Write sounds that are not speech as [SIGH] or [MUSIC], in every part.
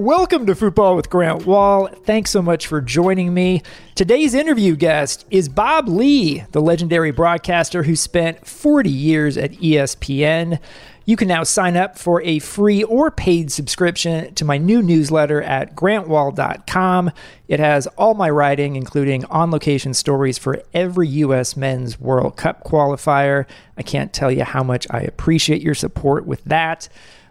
Welcome to Football with Grant Wahl. Thanks so much for joining me. Today's interview guest is Bob Ley, the legendary broadcaster who spent 40 years at ESPN. You can now sign up for a free or paid subscription to my new newsletter at grantwahl.com. It has all my writing, including on location stories for every U.S. Men's World Cup qualifier. I can't tell you how much I appreciate your support with that.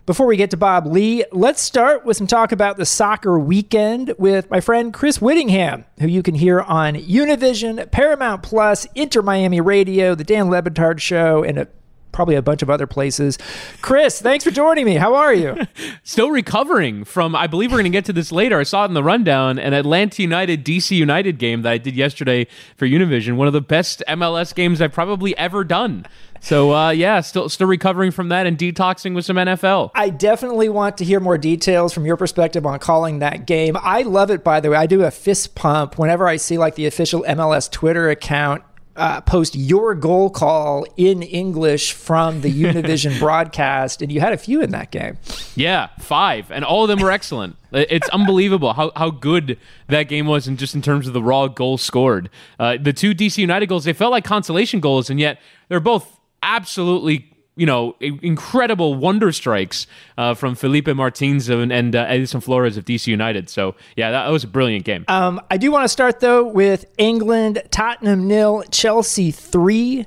Before we get to Bob Ley, let's start with some talk about the soccer weekend with my friend Chris Wittyngham, who you can hear on Univision, Paramount Plus, Inter Miami Radio, The Dan Le Batard Show, and a probably a bunch of other places. Chris, thanks for joining me. How are you? [LAUGHS] Still recovering from, I believe we're going to get to this later. I saw it in the rundown, an Atlanta United DC United game that I did yesterday for Univision. One of the best MLS games I've probably ever done. So uh, yeah, still still recovering from that and detoxing with some NFL. I definitely want to hear more details from your perspective on calling that game. I love it by the way. I do a fist pump whenever I see like the official MLS Twitter account uh, post your goal call in English from the [LAUGHS] Univision broadcast, and you had a few in that game. Yeah, five, and all of them were excellent. It's unbelievable how, how good that game was, and just in terms of the raw goals scored. Uh, the two DC United goals, they felt like consolation goals, and yet they're both absolutely you know, incredible wonder strikes uh, from Felipe Martins and, and uh, Edison Flores of DC United. So, yeah, that, was a brilliant game. Um, I do want to start, though, with England, Tottenham nil, Chelsea three.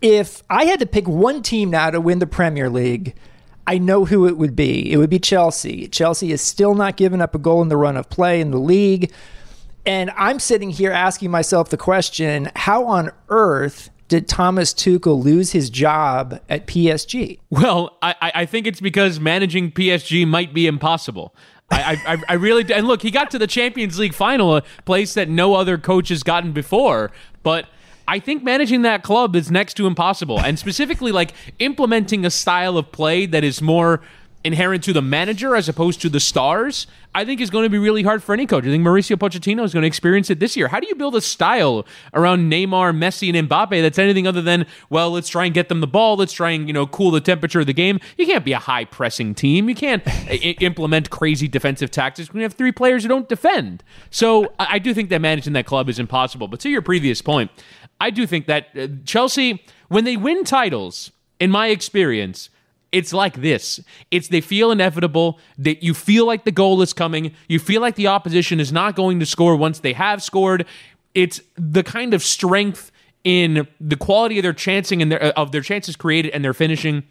If I had to pick one team now to win the Premier League, I know who it would be. It would be Chelsea. Chelsea is still not giving up a goal in the run of play in the league. And I'm sitting here asking myself the question how on earth did Thomas Tuchel lose his job at PSG? Well, I, I think it's because managing PSG might be impossible. I, I, I really and look, he got to the Champions League final, a place that no other coach has gotten before. But I think managing that club is next to impossible, and specifically like implementing a style of play that is more inherent to the manager as opposed to the stars, I think is going to be really hard for any coach. I think Mauricio Pochettino is going to experience it this year. How do you build a style around Neymar, Messi, and Mbappe that's anything other than, well, let's try and get them the ball, let's try and, you know, cool the temperature of the game? You can't be a high pressing team. You can't [LAUGHS] I- implement crazy defensive tactics when you have three players who don't defend. So I, I do think that managing that club is impossible. But to your previous point, I do think that uh, Chelsea, when they win titles, in my experience, it's like this. It's they feel inevitable. That you feel like the goal is coming. You feel like the opposition is not going to score once they have scored. It's the kind of strength in the quality of their chancing and their of their chances created and their finishing.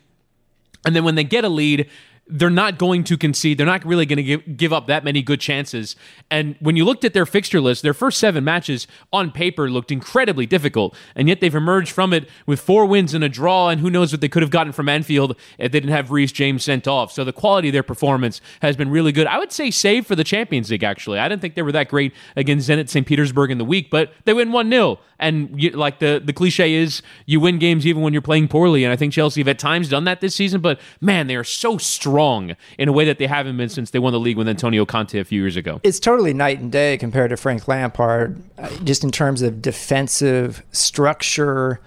And then when they get a lead, they're not going to concede. They're not really going to give, give up that many good chances. And when you looked at their fixture list, their first seven matches on paper looked incredibly difficult. And yet they've emerged from it with four wins and a draw. And who knows what they could have gotten from Anfield if they didn't have Reece James sent off. So the quality of their performance has been really good. I would say save for the Champions League, actually. I didn't think they were that great against Zenit St. Petersburg in the week, but they win 1 0. And you, like the, the cliche is, you win games even when you're playing poorly. And I think Chelsea have at times done that this season, but man, they are so strong strong in a way that they haven't been since they won the league with Antonio Conte a few years ago. It's totally night and day compared to Frank Lampard, uh, just in terms of defensive structure.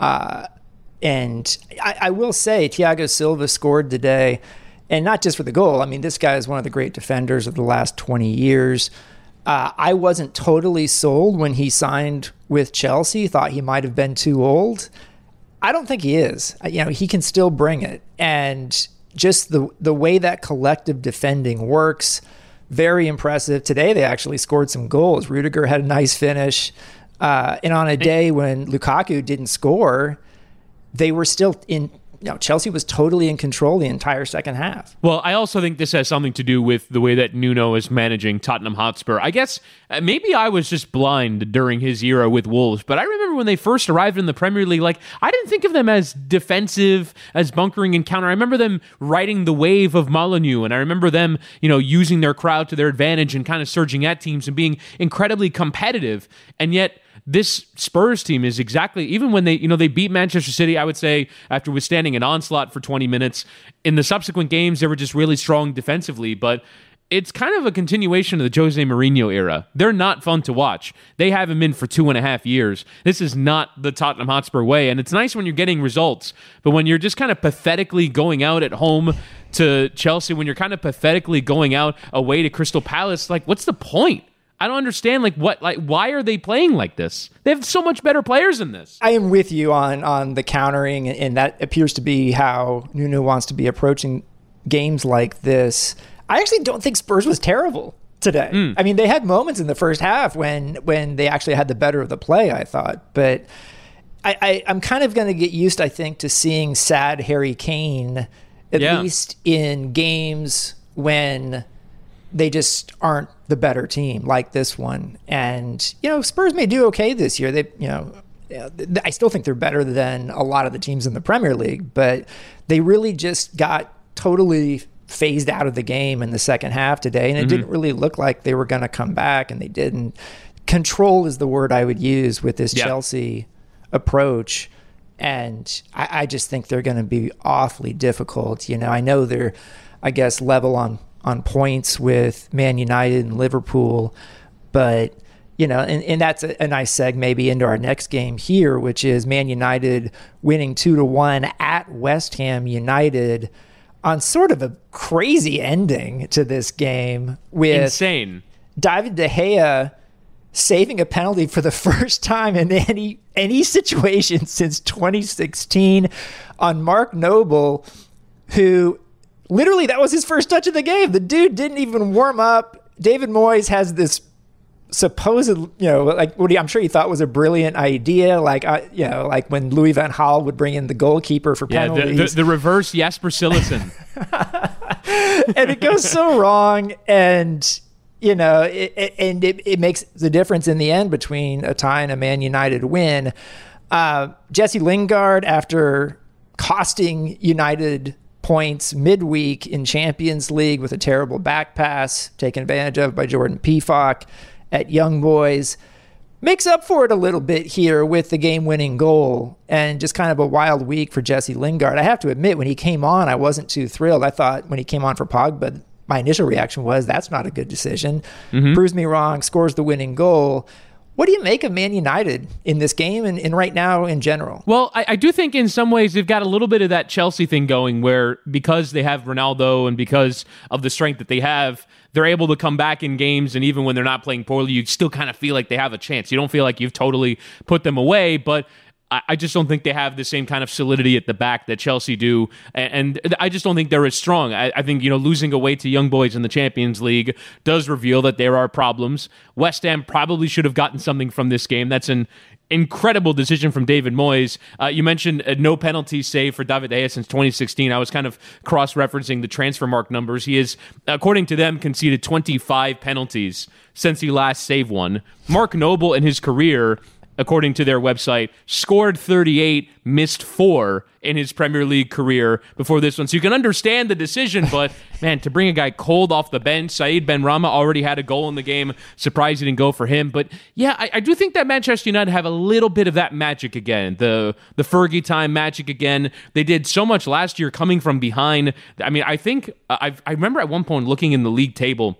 Uh, and I, I will say, Thiago Silva scored today, and not just for the goal. I mean, this guy is one of the great defenders of the last 20 years. Uh, I wasn't totally sold when he signed with Chelsea, thought he might have been too old. I don't think he is. You know, he can still bring it. And just the the way that collective defending works, very impressive. Today they actually scored some goals. Rudiger had a nice finish, uh, and on a day when Lukaku didn't score, they were still in you know, Chelsea was totally in control the entire second half. Well, I also think this has something to do with the way that Nuno is managing Tottenham Hotspur. I guess uh, maybe I was just blind during his era with Wolves, but I remember when they first arrived in the Premier League, like, I didn't think of them as defensive, as bunkering and counter. I remember them riding the wave of Molineux, and I remember them, you know, using their crowd to their advantage and kind of surging at teams and being incredibly competitive. And yet, this Spurs team is exactly even when they you know they beat Manchester City. I would say after withstanding an onslaught for 20 minutes in the subsequent games, they were just really strong defensively, but it's kind of a continuation of the Jose Mourinho era. They're not fun to watch. They haven't been for two and a half years. This is not the Tottenham Hotspur way. And it's nice when you're getting results, but when you're just kind of pathetically going out at home to Chelsea, when you're kind of pathetically going out away to Crystal Palace, like, what's the point? I don't understand like what like why are they playing like this? They have so much better players than this. I am with you on on the countering and that appears to be how Nuno wants to be approaching games like this. I actually don't think Spurs was terrible today. Mm. I mean, they had moments in the first half when when they actually had the better of the play, I thought, but I, I am kind of going to get used, I think, to seeing sad Harry Kane at yeah. least in games when they just aren't the better team like this one. And you know, Spurs may do okay this year. They, you know, I still think they're better than a lot of the teams in the Premier League, but they really just got totally phased out of the game in the second half today, and it mm-hmm. didn't really look like they were going to come back, and they didn't. Control is the word I would use with this yep. Chelsea approach. And I, I just think they're going to be awfully difficult. You know, I know they're, I guess, level on on points with Man United and Liverpool, but you know, and, and that's a, a, nice seg maybe into our next game here, which is Man United winning two to one at West Ham United on sort of a crazy ending to this game with insane. David De Gea saving a penalty for the [LAUGHS] first time in any any situation since 2016 on Mark Noble, who literally that was his first touch of the game. The dude didn't even warm up. David Moyes has this supposed, you know, like what he, I'm sure he thought was a brilliant idea, like uh, you know, like when Louis Van Gaal would bring in the goalkeeper for yeah, penalties. The, the, the reverse Jasper Cillessen. [LAUGHS] and it goes so wrong, and you know, it, it, and it, it makes the difference in the end between a tie and a Man United win. Uh, Jesse Lingard, after costing United points midweek in Champions League with a terrible back pass taken advantage of by Jordan Pefok at Young Boys. Makes up for it a little bit here with the game winning goal and just kind of a wild week for Jesse Lingard. I have to admit, when he came on, I wasn't too thrilled. I thought when he came on for Pogba, my initial reaction was that's not a good decision. Mm-hmm. Proves me wrong, scores the winning goal. What do you make of Man United in this game and, and right now in general? Well, I, I, do think in some ways they've got a little bit of that Chelsea thing going where because they have Ronaldo and because of the strength that they have, they're able to come back in games. And even when they're not playing poorly, you still kind of feel like they have a chance. You don't feel like you've totally put them away, but I just don't think they have the same kind of solidity at the back that Chelsea do, and I just don't think they're as strong. I think you know losing away to young boys in the Champions League does reveal that there are problems. West Ham probably should have gotten something from this game. That's an incredible decision from David Moyes. Uh, you mentioned no penalty save for David De since 2016. I was kind of cross-referencing the Transfermarkt numbers. He is, according to them, conceded 25 penalties since he last saved one. Mark Noble in his career according to their website, scored 38, missed four in his Premier League career before this one. So you can understand the decision, [LAUGHS] but man, to bring a guy cold off the bench, Said Benrahma already had a goal in the game. Surprised he didn't go for him. But yeah, I, I, do think that Manchester United have a little bit of that magic again. The the Fergie time magic again. They did so much last year coming from behind. I mean, I think I I remember at one point looking in the league table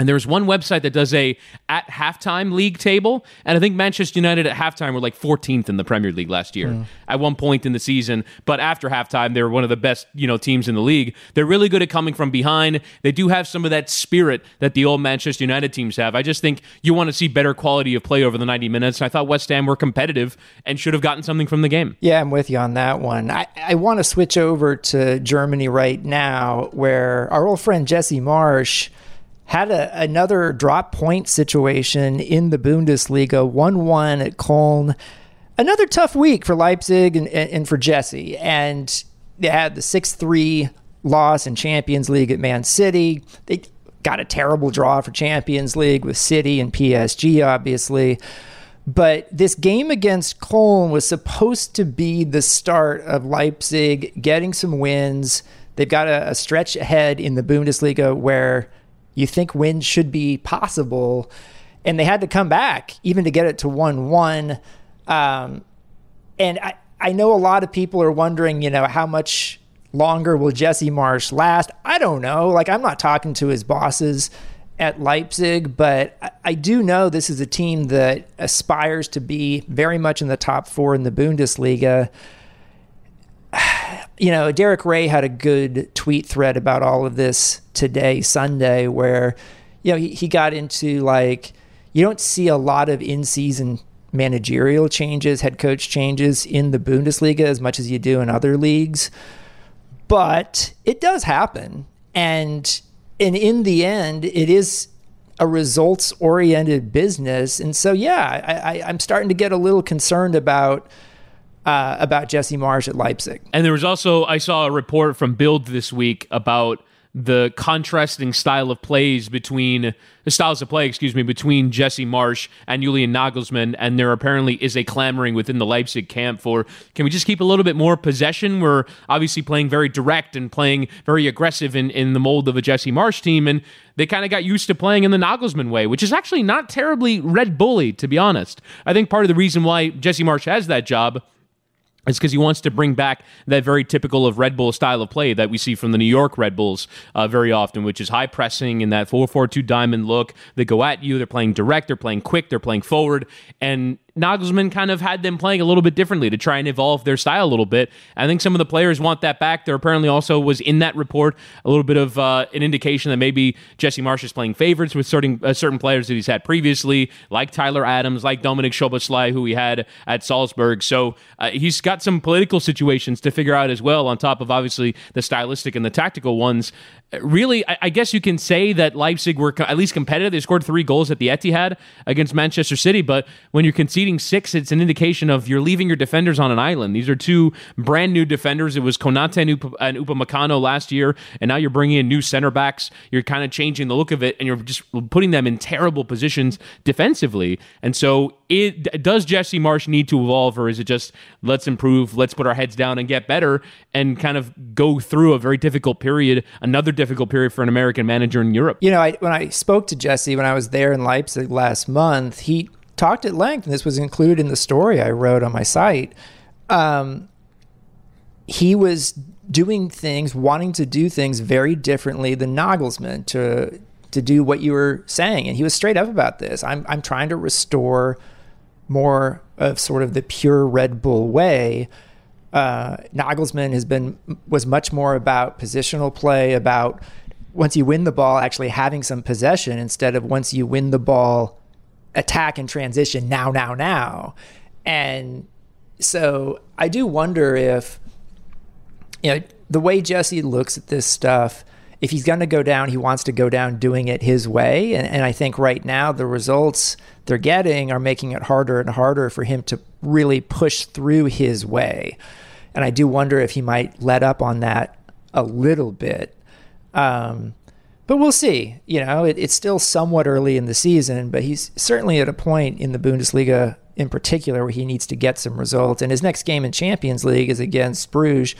and there's one website that does a at halftime league table, and I think Manchester United at halftime were like 14th in the Premier League last year mm. at one point in the season. But after halftime, they were one of the best you know teams in the league. They're really good at coming from behind. They do have some of that spirit that the old Manchester United teams have. I just think you want to see better quality of play over the 90 minutes. I thought West Ham were competitive and should have gotten something from the game. Yeah, I'm with you on that one. I, I want to switch over to Germany right now, where our old friend Jesse Marsch had a, another drop point situation in the Bundesliga, 1 1 at Köln. Another tough week for Leipzig and, and, and for Jesse. And they had the 6 3 loss in Champions League at Man City. They got a terrible draw for Champions League with City and PSG, obviously. But this game against Köln was supposed to be the start of Leipzig getting some wins. They've got a, a stretch ahead in the Bundesliga where you think wins should be possible. And they had to come back even to get it to 1 1. Um, and I, I know a lot of people are wondering, you know, how much longer will Jesse Marsch last? I don't know. Like, I'm not talking to his bosses at Leipzig, but I, do know this is a team that aspires to be very much in the top four in the Bundesliga. [SIGHS] You know, Derek Ray had a good tweet thread about all of this today, Sunday, where, you know, he, he got into like, you don't see a lot of in season managerial changes, head coach changes in the Bundesliga as much as you do in other leagues but it does happen. And and in the end, it is a results oriented business. And so, yeah, I, I, I'm starting to get a little concerned about uh, about Jesse Marsch at Leipzig. And there was also I saw a report from Bild this week about the contrasting style of plays between the styles of play, excuse me, between Jesse Marsch and Julian Nagelsmann, and there apparently is a clamoring within the Leipzig camp for can we just keep a little bit more possession? We're obviously playing very direct and playing very aggressive in, in the mold of a Jesse Marsch team, and they kind of got used to playing in the Nagelsmann way, which is actually not terribly Red Bully, to be honest. I think part of the reason why Jesse Marsch has that job it's because he wants to bring back that very typical of Red Bull style of play that we see from the New York Red Bulls uh, very often, which is high pressing and that 4 4 2 diamond look. They go at you, they're playing direct, they're playing quick, they're playing forward. And Nagelsmann kind of had them playing a little bit differently to try and evolve their style a little bit. I think some of the players want that back. There apparently also was in that report a little bit of uh, an indication that maybe Jesse Marsch is playing favorites with certain uh, certain players that he's had previously, like Tyler Adams, like Dominic Szoboszlai, who he had at Salzburg. So uh, he's got some political situations to figure out as well, on top of obviously the stylistic and the tactical ones really, I, I, guess you can say that Leipzig were co- at least competitive. They scored three goals at the Etihad against Manchester City, but when you're six, it's an indication of you're leaving your defenders on an island. These are two brand new defenders. It was Konate and, Up- and Upamecano last year, and now you're bringing in new center backs. You're kind of changing the look of it, and you're just putting them in terrible positions defensively. And so, it does Jesse Marsch need to evolve, or is it just let's improve, let's put our heads down and get better, and kind of go through a very difficult period, another difficult period for an American manager in Europe. You know, I, when I spoke to Jesse when I was there in Leipzig last month, he talked at length, and this was included in the story I wrote on my site. Um, he was doing things, wanting to do things very differently than Nagelsmann to to do what you were saying, and he was straight up about this. I'm I'm trying to restore more of sort of the pure Red Bull way uh, Nagelsmann has been was much more about positional play, about once you win the ball, actually having some possession instead of once you win the ball, attack and transition now, now, now. And so I do wonder if you know the way Jesse looks at this stuff. If he's going to go down, he wants to go down doing it his way. And, and I think right now the results they're getting are making it harder and harder for him to really push through his way. And I do wonder if he might let up on that a little bit. Um, but we'll see. You know, it, it's still somewhat early in the season, but he's certainly at a point in the Bundesliga in particular where he needs to get some results. And his next game in Champions League is against Bruges.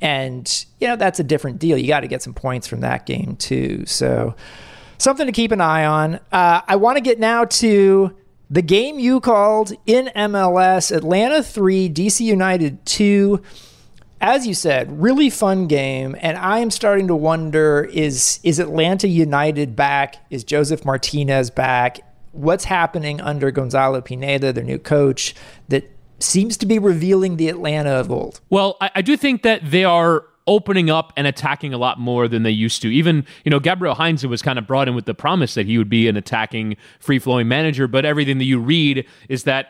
And, you know, that's a different deal. You got to get some points from that game, too. So, something to keep an eye on. Uh, I want to get now to the game you called in MLS Atlanta 3, DC United 2. As you said, really fun game. And I am starting to wonder is, is Atlanta United back? Is Josef Martinez back? What's happening under Gonzalo Pineda, their new coach, that seems to be revealing the Atlanta of old? Well, I, I do think that they are opening up and attacking a lot more than they used to. Even, you know, Gabriel Heinze was kind of brought in with the promise that he would be an attacking, free flowing manager, but everything that you read is that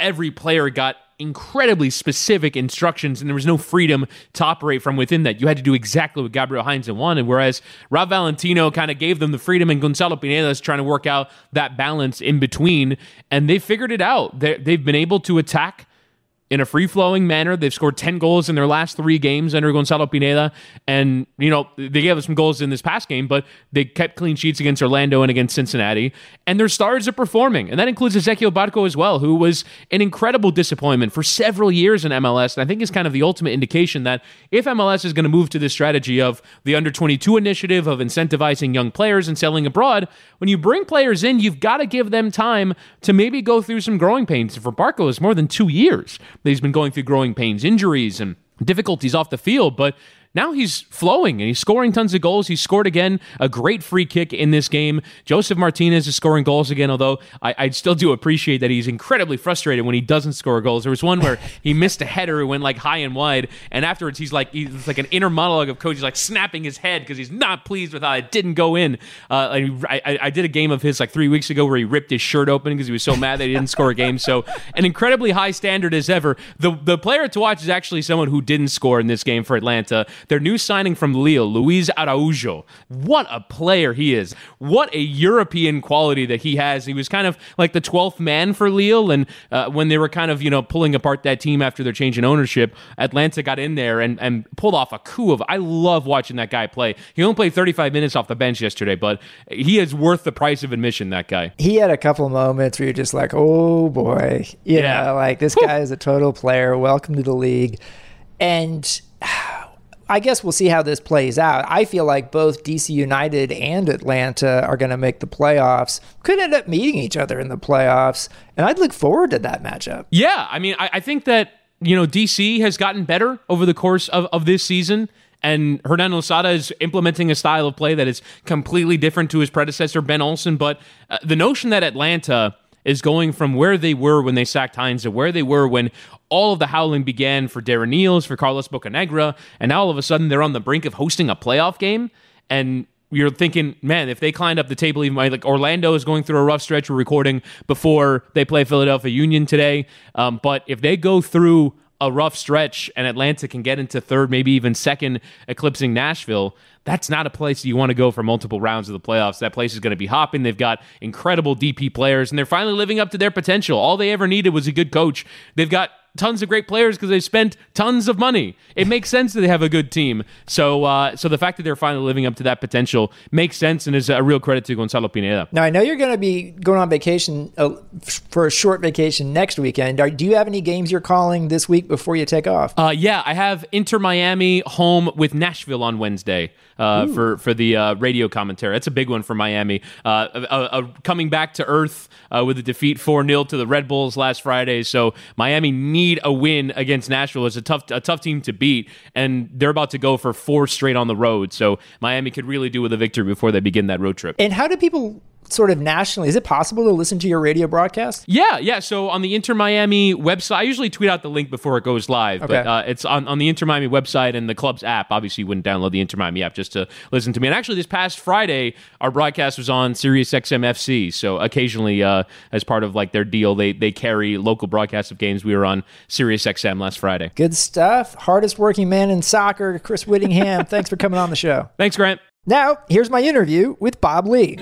every player got incredibly specific instructions and there was no freedom to operate from within that. You had to do exactly what Gabriel Heinze wanted, whereas Rob Valentino kind of gave them the freedom and Gonzalo Pineda is trying to work out that balance in between and they figured it out. they they've been able to attack in a free flowing manner. They've scored 10 goals in their last three games under Gonzalo Pineda. And, you know, they gave us some goals in this past game, but they kept clean sheets against Orlando and against Cincinnati. And their stars are performing. And that includes Ezequiel Barco as well, who was an incredible disappointment for several years in MLS. And I think is kind of the ultimate indication that if MLS is going to move to this strategy of the under 22 initiative of incentivizing young players and selling abroad, when you bring players in, you've got to give them time to maybe go through some growing pains. For Barco, it's more than two years he's been going through growing pains, injuries, and difficulties off the field. But now he's flowing and he's scoring tons of goals. He scored again a great free kick in this game. Josef Martinez is scoring goals again, although I, I still do appreciate that he's incredibly frustrated when he doesn't score goals. There was one where [LAUGHS] he missed a header and went like high and wide, and afterwards he's like he's like an inner monologue of coach. He's like snapping his head because he's not pleased with how it didn't go in. Uh, I, I, I did a game of his like three weeks ago where he ripped his shirt open because he was so mad that he didn't score a game. So [LAUGHS] an incredibly high standard as ever. The the player to watch is actually someone who didn't score in this game for Atlanta. Their new signing from Lille, Luis Araujo. What a player he is. What a European quality that he has. He was kind of like the 12th man for Lille. And uh, when they were kind of, you know, pulling apart that team after their change in ownership, Atlanta got in there and, and pulled off a coup of. I love watching that guy play. He only played 35 minutes off the bench yesterday, but he is worth the price of admission, that guy. He had a couple moments where you're just like, oh boy. You yeah. know, like this guy is a total player. Welcome to the league. And I guess we'll see how this plays out. I feel like both DC United and Atlanta are going to make the playoffs. Could end up meeting each other in the playoffs, and I'd look forward to that matchup. Yeah, I mean, I, I think that you know DC has gotten better over the course of, of this season. And Hernan Losada is implementing a style of play that is completely different to his predecessor, Ben Olsen. But uh, the notion that Atlanta is going from where they were when they sacked Heinze to where they were when all of the howling began for Darren Eales, for Carlos Bocanegra, and now all of a sudden they're on the brink of hosting a playoff game. And you're thinking, man, if they climbed up the table, even like Orlando is going through a rough stretch. We're recording before they play Philadelphia Union today. Um, but if they go through a rough stretch and Atlanta can get into third, maybe even second, eclipsing Nashville, that's not a place you want to go for multiple rounds of the playoffs. That place is going to be hopping. They've got incredible DP players, and they're finally living up to their potential. All they ever needed was a good coach. They've got tons of great players because they spent tons of money. It makes sense that they have a good team. So, uh, so the fact that they're finally living up to that potential makes sense and is a real credit to Gonzalo Pineda. Now, I know you're going to be going on vacation uh, for a short vacation next weekend. Are, do you have any games you're calling this week before you take off? Uh, yeah, I have Inter Miami home with Nashville on Wednesday uh, for for the uh, radio commentary. That's a big one for Miami. Uh, coming back to earth uh, with a defeat four 0 to the Red Bulls last Friday. So Miami need a win against Nashville. It's a tough a tough team to beat, and they're about to go for four straight on the road. So Miami could really do with a victory before they begin that road trip. And how do people sort of nationally, is it possible to listen to your radio broadcast? Yeah, yeah. So on the Inter Miami website, I usually tweet out the link before it goes live, okay. but uh, it's on, on the Inter Miami website and the club's app. Obviously, you wouldn't download the Inter Miami app just to listen to me. And actually, this past Friday, our broadcast was on Sirius XM FC. So occasionally, uh, as part of like their deal, they they carry local broadcasts of games. We were on Sirius XM last Friday. Good stuff. Hardest working man in soccer, Chris Wittyngham. [LAUGHS] Thanks for coming on the show. Thanks, Grant. Now, here's my interview with Bob Ley.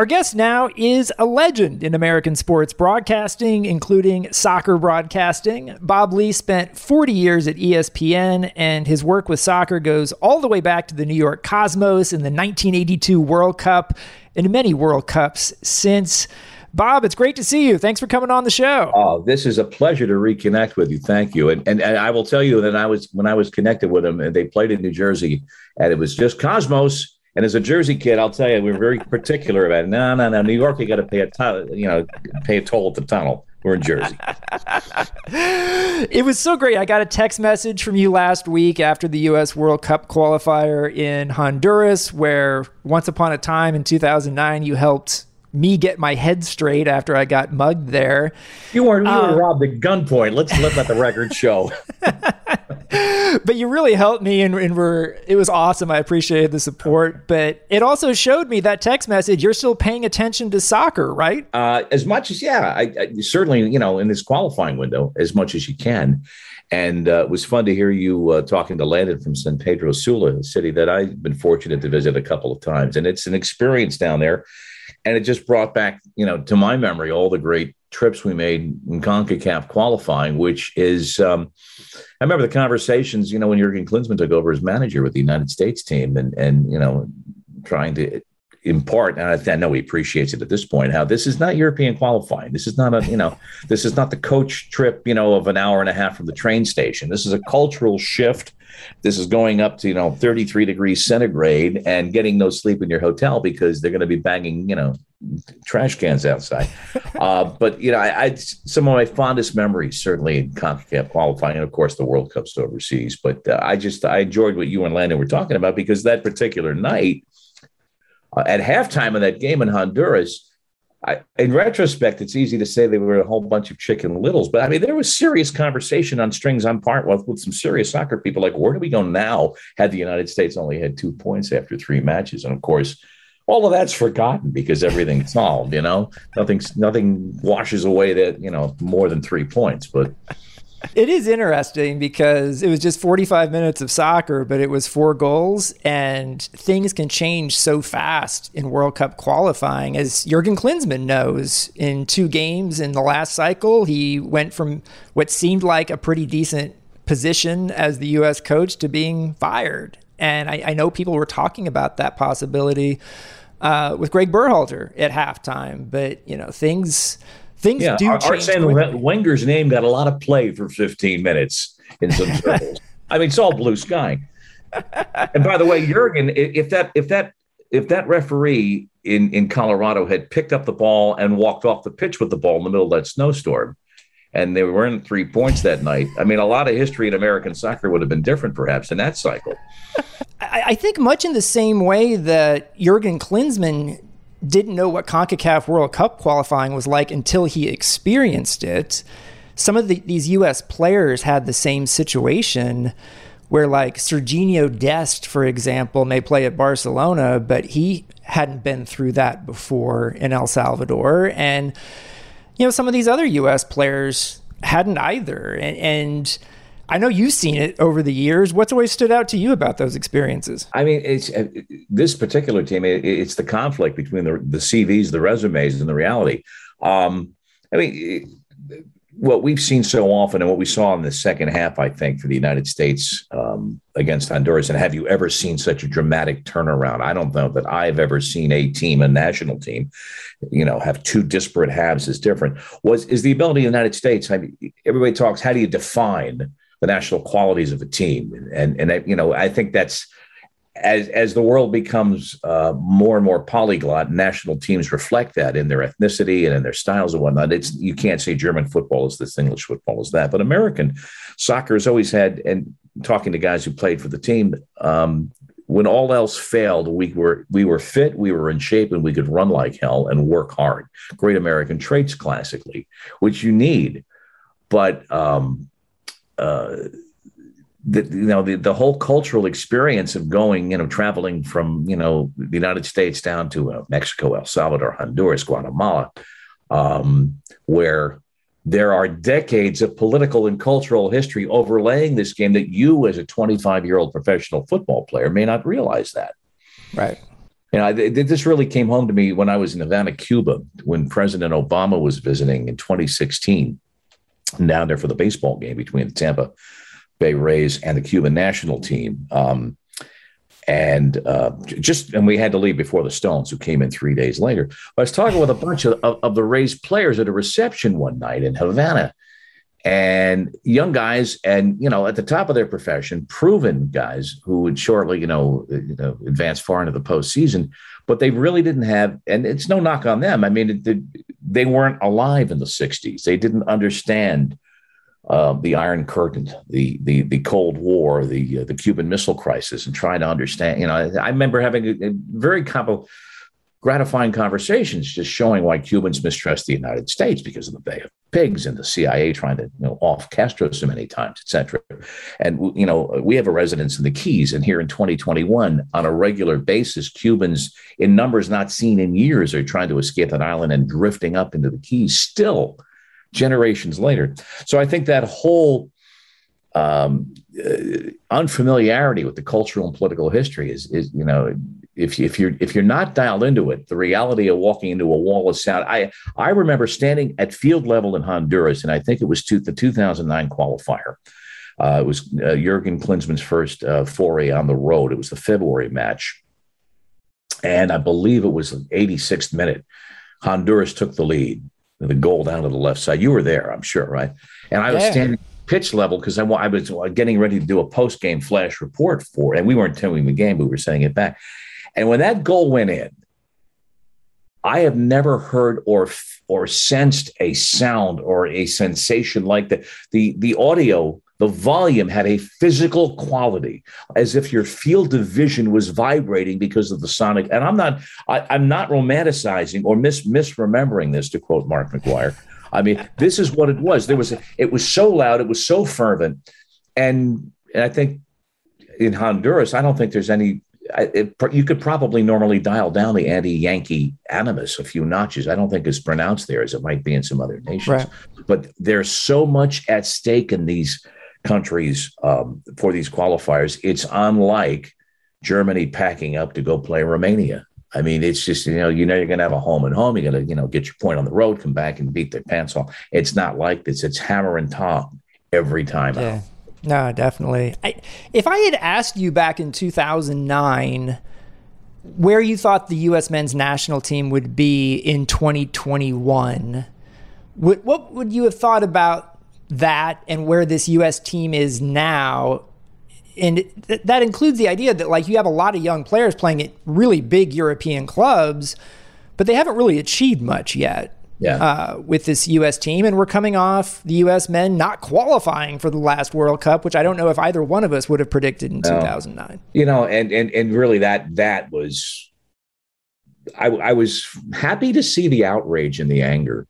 Our guest now is a legend in American sports broadcasting, including soccer broadcasting. Bob Ley spent 40 years at ESPN, and his work with soccer goes all the way back to the New York Cosmos in the 1982 World Cup and many World Cups since. Bob, it's great to see you. Thanks for coming on the show. Oh, this is a pleasure to reconnect with you. Thank you. And and, and I will tell you that I was when I was connected with them, and they played in New Jersey, and it was just Cosmos and as a Jersey kid, I'll tell you, we're very particular about it. No, no, no. New York, you got to pay a you know, pay a toll at the tunnel. We're in Jersey. [LAUGHS] it was so great. I got a text message from you last week after the U.S. World Cup qualifier in Honduras, where once upon a time in 2009, you helped me get my head straight after I got mugged there. You weren't you were uh, robbed at gunpoint. Let's let the record show. [LAUGHS] but you really helped me, and, and we're it was awesome. I appreciated the support, but it also showed me that text message. You're still paying attention to soccer, right? Uh, as much as yeah, I, I, certainly you know in this qualifying window as much as you can. And uh, it was fun to hear you uh, talking to Landon from San Pedro Sula, a city that I've been fortunate to visit a couple of times. And it's an experience down there and it just brought back, you know, to my memory all the great trips we made in CONCACAF qualifying, which is, um, I remember the conversations, you know, when Jurgen Klinsmann took over as manager with the United States team and, and, you know, trying to impart, and I, I know he appreciates it at this point, how this is not European qualifying. This is not a, you know, [LAUGHS] this is not the coach trip, you know, of an hour and a half from the train station. This is a cultural shift this is going up to, you know, 33 degrees centigrade and getting no sleep in your hotel because they're going to be banging, you know, trash cans outside. [LAUGHS] Uh, but you know, I, I, some of my fondest memories certainly in Concacaf qualifying, and of course the World Cup's overseas. But uh, I just I enjoyed what you and Landon were talking about because that particular night uh, at halftime of that game in Honduras. I, in retrospect, it's easy to say they were a whole bunch of chicken littles, but I mean, there was serious conversation on strings on part with, with some serious soccer people. Like, where do we go now? Had the United States only had two points after three matches, and of course, all of that's forgotten because everything's solved. You know, nothing's nothing washes away that you know more than three points. But it is interesting because it was just 45 minutes of soccer, but it was four goals, and things can change so fast in World Cup qualifying. As Jurgen Klinsmann knows, in two games in the last cycle, he went from what seemed like a pretty decent position as the U.S. coach to being fired. And I, I know people were talking about that possibility uh, with Greg Berhalter at halftime. But you know, things things yeah, do Art change. saying Wenger's name got a lot of play for 15 minutes in some [LAUGHS] circles. I mean, it's all blue sky. And by the way, Jurgen, if that if that if that referee in in Colorado had picked up the ball and walked off the pitch with the ball in the middle of that snowstorm, and they were in three points that night. I mean, a lot of history in American soccer would have been different, perhaps, in that cycle. [LAUGHS] I, think much in the same way that Jurgen Klinsmann didn't know what CONCACAF World Cup qualifying was like until he experienced it. Some of the, these U.S. players had the same situation where, like, Serginho Dest, for example, may play at Barcelona, but he hadn't been through that before in El Salvador. And, you know, some of these other U.S. players hadn't either. And, and I know you've seen it over the years. What's always stood out to you about those experiences? I mean, it's uh, this particular team. It, it's the conflict between the the CVs, the resumes, and the reality. Um, I mean, it, what we've seen so often, and what we saw in the second half, I think, for the United States um, against Honduras. And have you ever seen such a dramatic turnaround? I don't know that I've ever seen a team, a national team, you know, have two disparate halves as different. Was is the ability of the United States? I mean, everybody talks. How do you define? The national qualities of a team. And and I, you know, I think that's as as the world becomes uh, more and more polyglot, national teams reflect that in their ethnicity and in their styles and whatnot. It's you can't say German football is this, English football is that, but American soccer has always had. And talking to guys who played for the team, um, when all else failed, we were we were fit, we were in shape, and we could run like hell and work hard. Great American traits, classically, which you need. But um, uh, the, you know the, the whole cultural experience of going you know traveling from you know the united states down to uh, mexico el salvador honduras guatemala um, where there are decades of political and cultural history overlaying this game that you as a 25 year old professional football player may not realize that. Right. You know, this really came home to me when I was in Havana, Cuba, when President Obama was visiting in 2016 down there for the baseball game between the Tampa Bay Rays and the Cuban national team. Um, and uh, just and we had to leave before the Stones, who came in three days later. I was talking with a bunch of, of, of the Rays players at a reception one night in Havana, and young guys, and you know, at the top of their profession, proven guys who would shortly, you know, you know, advance far into the postseason, but they really didn't have. And it's no knock on them. I mean, it, they weren't alive in the '60s. They didn't understand uh, the Iron Curtain, the the the Cold War, the uh, the Cuban Missile Crisis, and trying to understand. You know, I, I remember having a, a very couple gratifying conversations, just showing why Cubans mistrust the United States because of the Bay of Pigs and the CIA trying to you know, off Castro so many times, et cetera. And you know, we have a residence in the Keys, and here in 2021, on a regular basis, Cubans in numbers not seen in years are trying to escape that island and drifting up into the Keys still generations later. So I think that whole um, uh, unfamiliarity with the cultural and political history is, is you know, if, if you're if you're not dialed into it, the reality of walking into a wall of sound. I I remember standing at field level in Honduras, and I think it was two, the 2009 qualifier. Uh, it was uh, Jurgen Klinsmann's first uh, foray on the road. It was the February match, and I believe it was the 86th minute. Honduras took the lead, the goal down to the left side. You were there, I'm sure, right? And I was yeah. standing pitch level because I, I, was getting ready to do a post game flash report for, and we weren't telling the game, but we were sending it back. And when that goal went in, I have never heard or or sensed a sound or a sensation like that. The the audio, the volume had a physical quality, as if your field of vision was vibrating because of the sonic. And I'm not I, am not romanticizing or mis misremembering this, to quote Mark McGwire. I mean, this is what it was. There was a, it was so loud, it was so fervent, and, and I think in Honduras, I don't think there's any it, you could probably normally dial down the anti-Yankee animus a few notches. I don't think it's pronounced there as it might be in some other nations. Right. But there's so much at stake in these countries um, for these qualifiers. It's unlike Germany packing up to go play Romania. I mean, it's just you know you know you're going to have a home and home. You're going to you know get your point on the road, come back and beat their pants off. It's not like this. It's hammer and tong every time. Yeah. Out. No, definitely. I, if I had asked you back in 2009 where you thought the U.S. men's national team would be in 2021, what, what would you have thought about that and where this U.S. team is now? And th- that includes the idea that, like, you have a lot of young players playing at really big European clubs, but they haven't really achieved much yet yeah. uh, with this U.S. team. And we're coming off the U.S. men not qualifying for the last World Cup, which I don't know if either one of us would have predicted in no. 2009. You know, and, and, and really that, that was, I, I was happy to see the outrage and the anger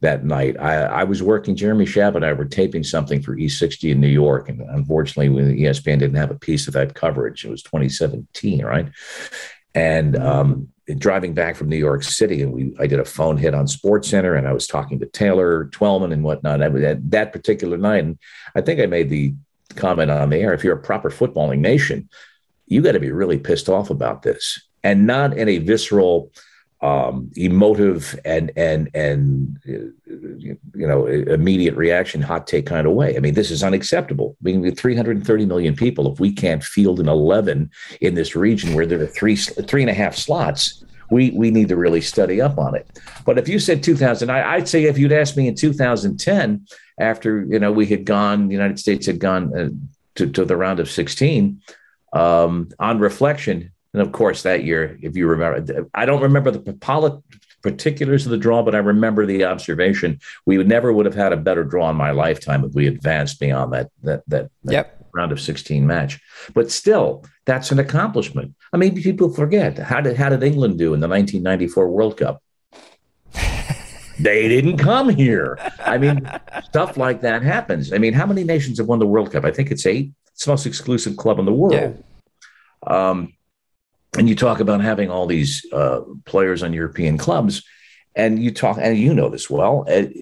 that night. I, I was working, Jeremy Schaap and I were taping something for E60 in New York. And unfortunately, when ESPN didn't have a piece of that coverage. It was 2017, right? And um, driving back from New York City, and we I did a phone hit on SportsCenter, and I was talking to Taylor Twellman and whatnot. I was at that particular night, and I think I made the comment on the air: if you're a proper footballing nation, you got to be really pissed off about this, and not in a visceral um, emotive and and and you know immediate reaction, hot take kind of way. I mean, this is unacceptable. I mean, with 330 million people, if we can't field an 11 in this region where there are three three and a half slots, we we need to really study up on it. But if you said 2000, I, would say if you'd asked me in 2010, after you know we had gone, the United States had gone uh, to to the round of 16. Um, on reflection, and of course, that year, if you remember, I don't remember the particulars of the draw, but I remember the observation. We would never would have had a better draw in my lifetime if we advanced beyond that that that, that yep. round of 16 match. But still, that's an accomplishment. I mean, people forget how did how did England do in the 1994 World Cup? [LAUGHS] they didn't come here. I mean, stuff like that happens. I mean, how many nations have won the World Cup? I think it's eight. It's the most exclusive club in the world. Yeah. Um, and you talk about having all these uh, players on European clubs, and you talk, and you know this well. And,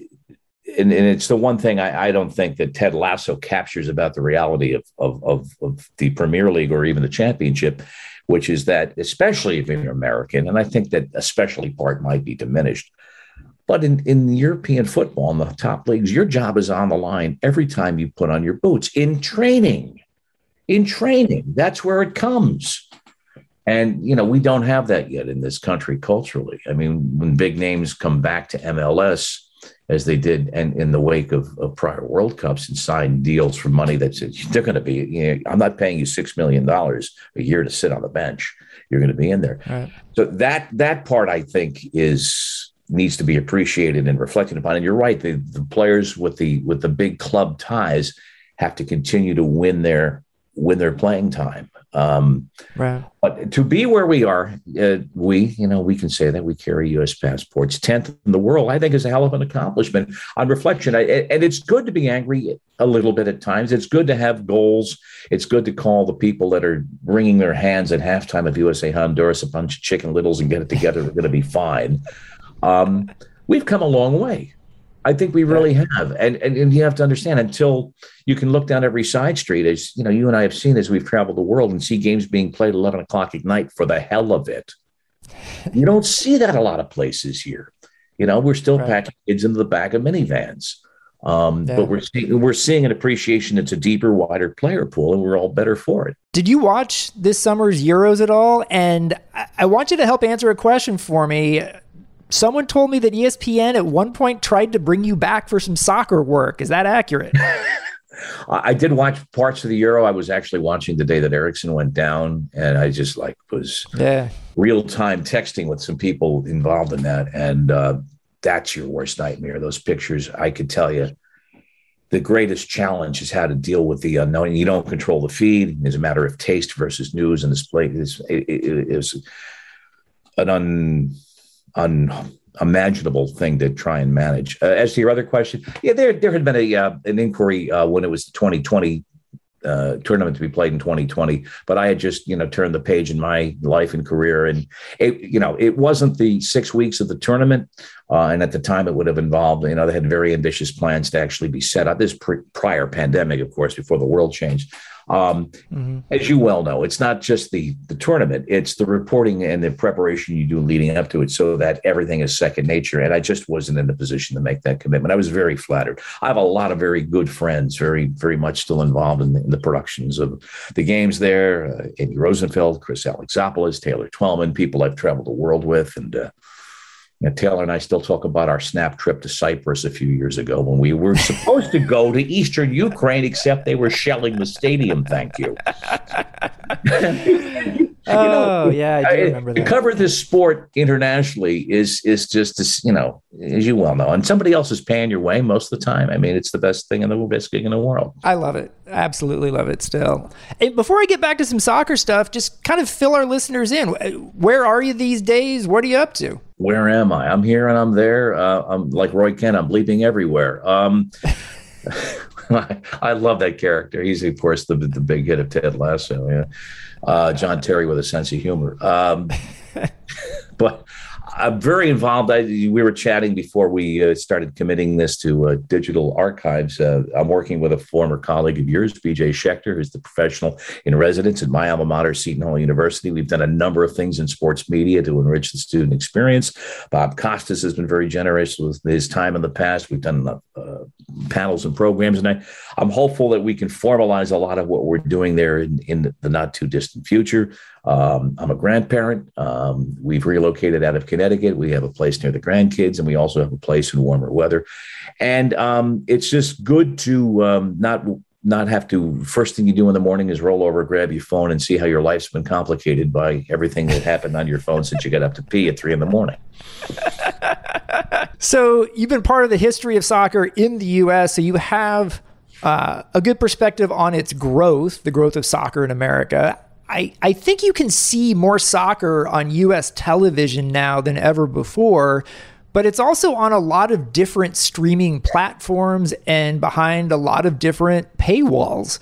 and, it's the one thing I, I, don't think that Ted Lasso captures about the reality of, of, of, of the Premier League or even the Championship, which is that, especially if you're American, and I think that especially part might be diminished. But in, in European football, in the top leagues, your job is on the line every time you put on your boots in training. In training, that's where it comes. And, you know, we don't have that yet in this country culturally. I mean, when big names come back to MLS, as they did and in the wake of, of prior World Cups and sign deals for money that says they're going to be, you know, I'm not paying you $6 million a year to sit on the bench. You're going to be in there. Right. So that, that part I think is, needs to be appreciated and reflected upon. And you're right. The, the players with the, with the big club ties have to continue to win their, win their playing time. Um, right. But to be where we are, uh, we, you know, we can say that we carry U.S. passports, 10th in the world, I think is a hell of an accomplishment on reflection. I, and it's good to be angry a little bit at times. It's good to have goals. It's good to call the people that are wringing their hands at halftime of USA Honduras a bunch of chicken littles and get it together. We're going to be fine. Um, we've come a long way. I think we really have. And, and, and you have to understand until you can look down every side street, as you know, you and I have seen as we've traveled the world and see games being played 11 o'clock at night for the hell of it. [LAUGHS] You don't see that a lot of places here. You know, we're still right. packing kids into the back of minivans. Um, yeah. But we're seeing, we're seeing an appreciation. It's a deeper, wider player pool, and we're all better for it. Did you watch this summer's Euros at all? And I want you to help answer a question for me. Someone told me that ESPN at one point tried to bring you back for some soccer work. Is that accurate? [LAUGHS] I did watch parts of the Euro. I was actually watching the day that Eriksen went down, and I just like was yeah real time texting with some people involved in that, and uh, that's your worst nightmare. Those pictures, I could tell you. The greatest challenge is how to deal with the unknown. You don't control the feed. It's a matter of taste versus news and display. Is is an un, un imaginable thing to try and manage. Uh, as to your other question, yeah, there there had been a uh, an inquiry uh, when it was the 2020 uh, tournament to be played in 2020, but I had just you know turned the page in my life and career, and it you know it wasn't the six weeks of the tournament, uh, and at the time it would have involved you know they had very ambitious plans to actually be set up. This pre- prior pandemic, of course, before the world changed. Um, mm-hmm. As you well know, it's not just the the tournament; it's the reporting and the preparation you do leading up to it, so that everything is second nature. And I just wasn't in the position to make that commitment. I was very flattered. I have a lot of very good friends, very very much still involved in the, in the productions of the games there. Uh, Amy Rosenfeld, Chris Alexopoulos, Taylor Twellman, people I've traveled the world with, and uh, Taylor and I still talk about our snap trip to Cyprus a few years ago when we were supposed to go to eastern Ukraine, except they were shelling the stadium. Thank you. [LAUGHS] you know, oh yeah, I do remember that. To cover this sport internationally is is just as you know, as you well know, and somebody else is paying your way most of the time. I mean, it's the best thing in the best gig in the world. I love it, absolutely love it. Still, hey, before I get back to some soccer stuff, just kind of fill our listeners in. Where are you these days? What are you up to? Where am I? I'm here and I'm there. Uh, I'm like Roy Kent. I'm bleeping everywhere. Um, [LAUGHS] I, love that character. He's of course the the big hit of Ted Lasso. Yeah uh, John Terry with a sense of humor. Um, [LAUGHS] but I'm very involved. I, we were chatting before we uh, started committing this to uh, digital archives. Uh, I'm working with a former colleague of yours, BJ Schechter, who's the professional in residence at my alma mater, Seton Hall University. We've done a number of things in sports media to enrich the student experience. Bob Costas has been very generous with his time in the past. We've done uh, panels and programs, and I, I'm hopeful that we can formalize a lot of what we're doing there in, in the not too distant future. Um, I'm a grandparent. Um, we've relocated out of Connecticut. We have a place near the grandkids, and we also have a place in warmer weather. And um, it's just good to um, not not have to first thing you do in the morning is roll over, grab your phone, and see how your life's been complicated by everything that happened on your phone since you got up to pee at three in the morning. so you've been part of the history of soccer in the U.S. So you have. Uh, a good perspective on its growth, the growth of soccer in America. I, I think you can see more soccer on US television now than ever before, but it's also on a lot of different streaming platforms and behind a lot of different paywalls.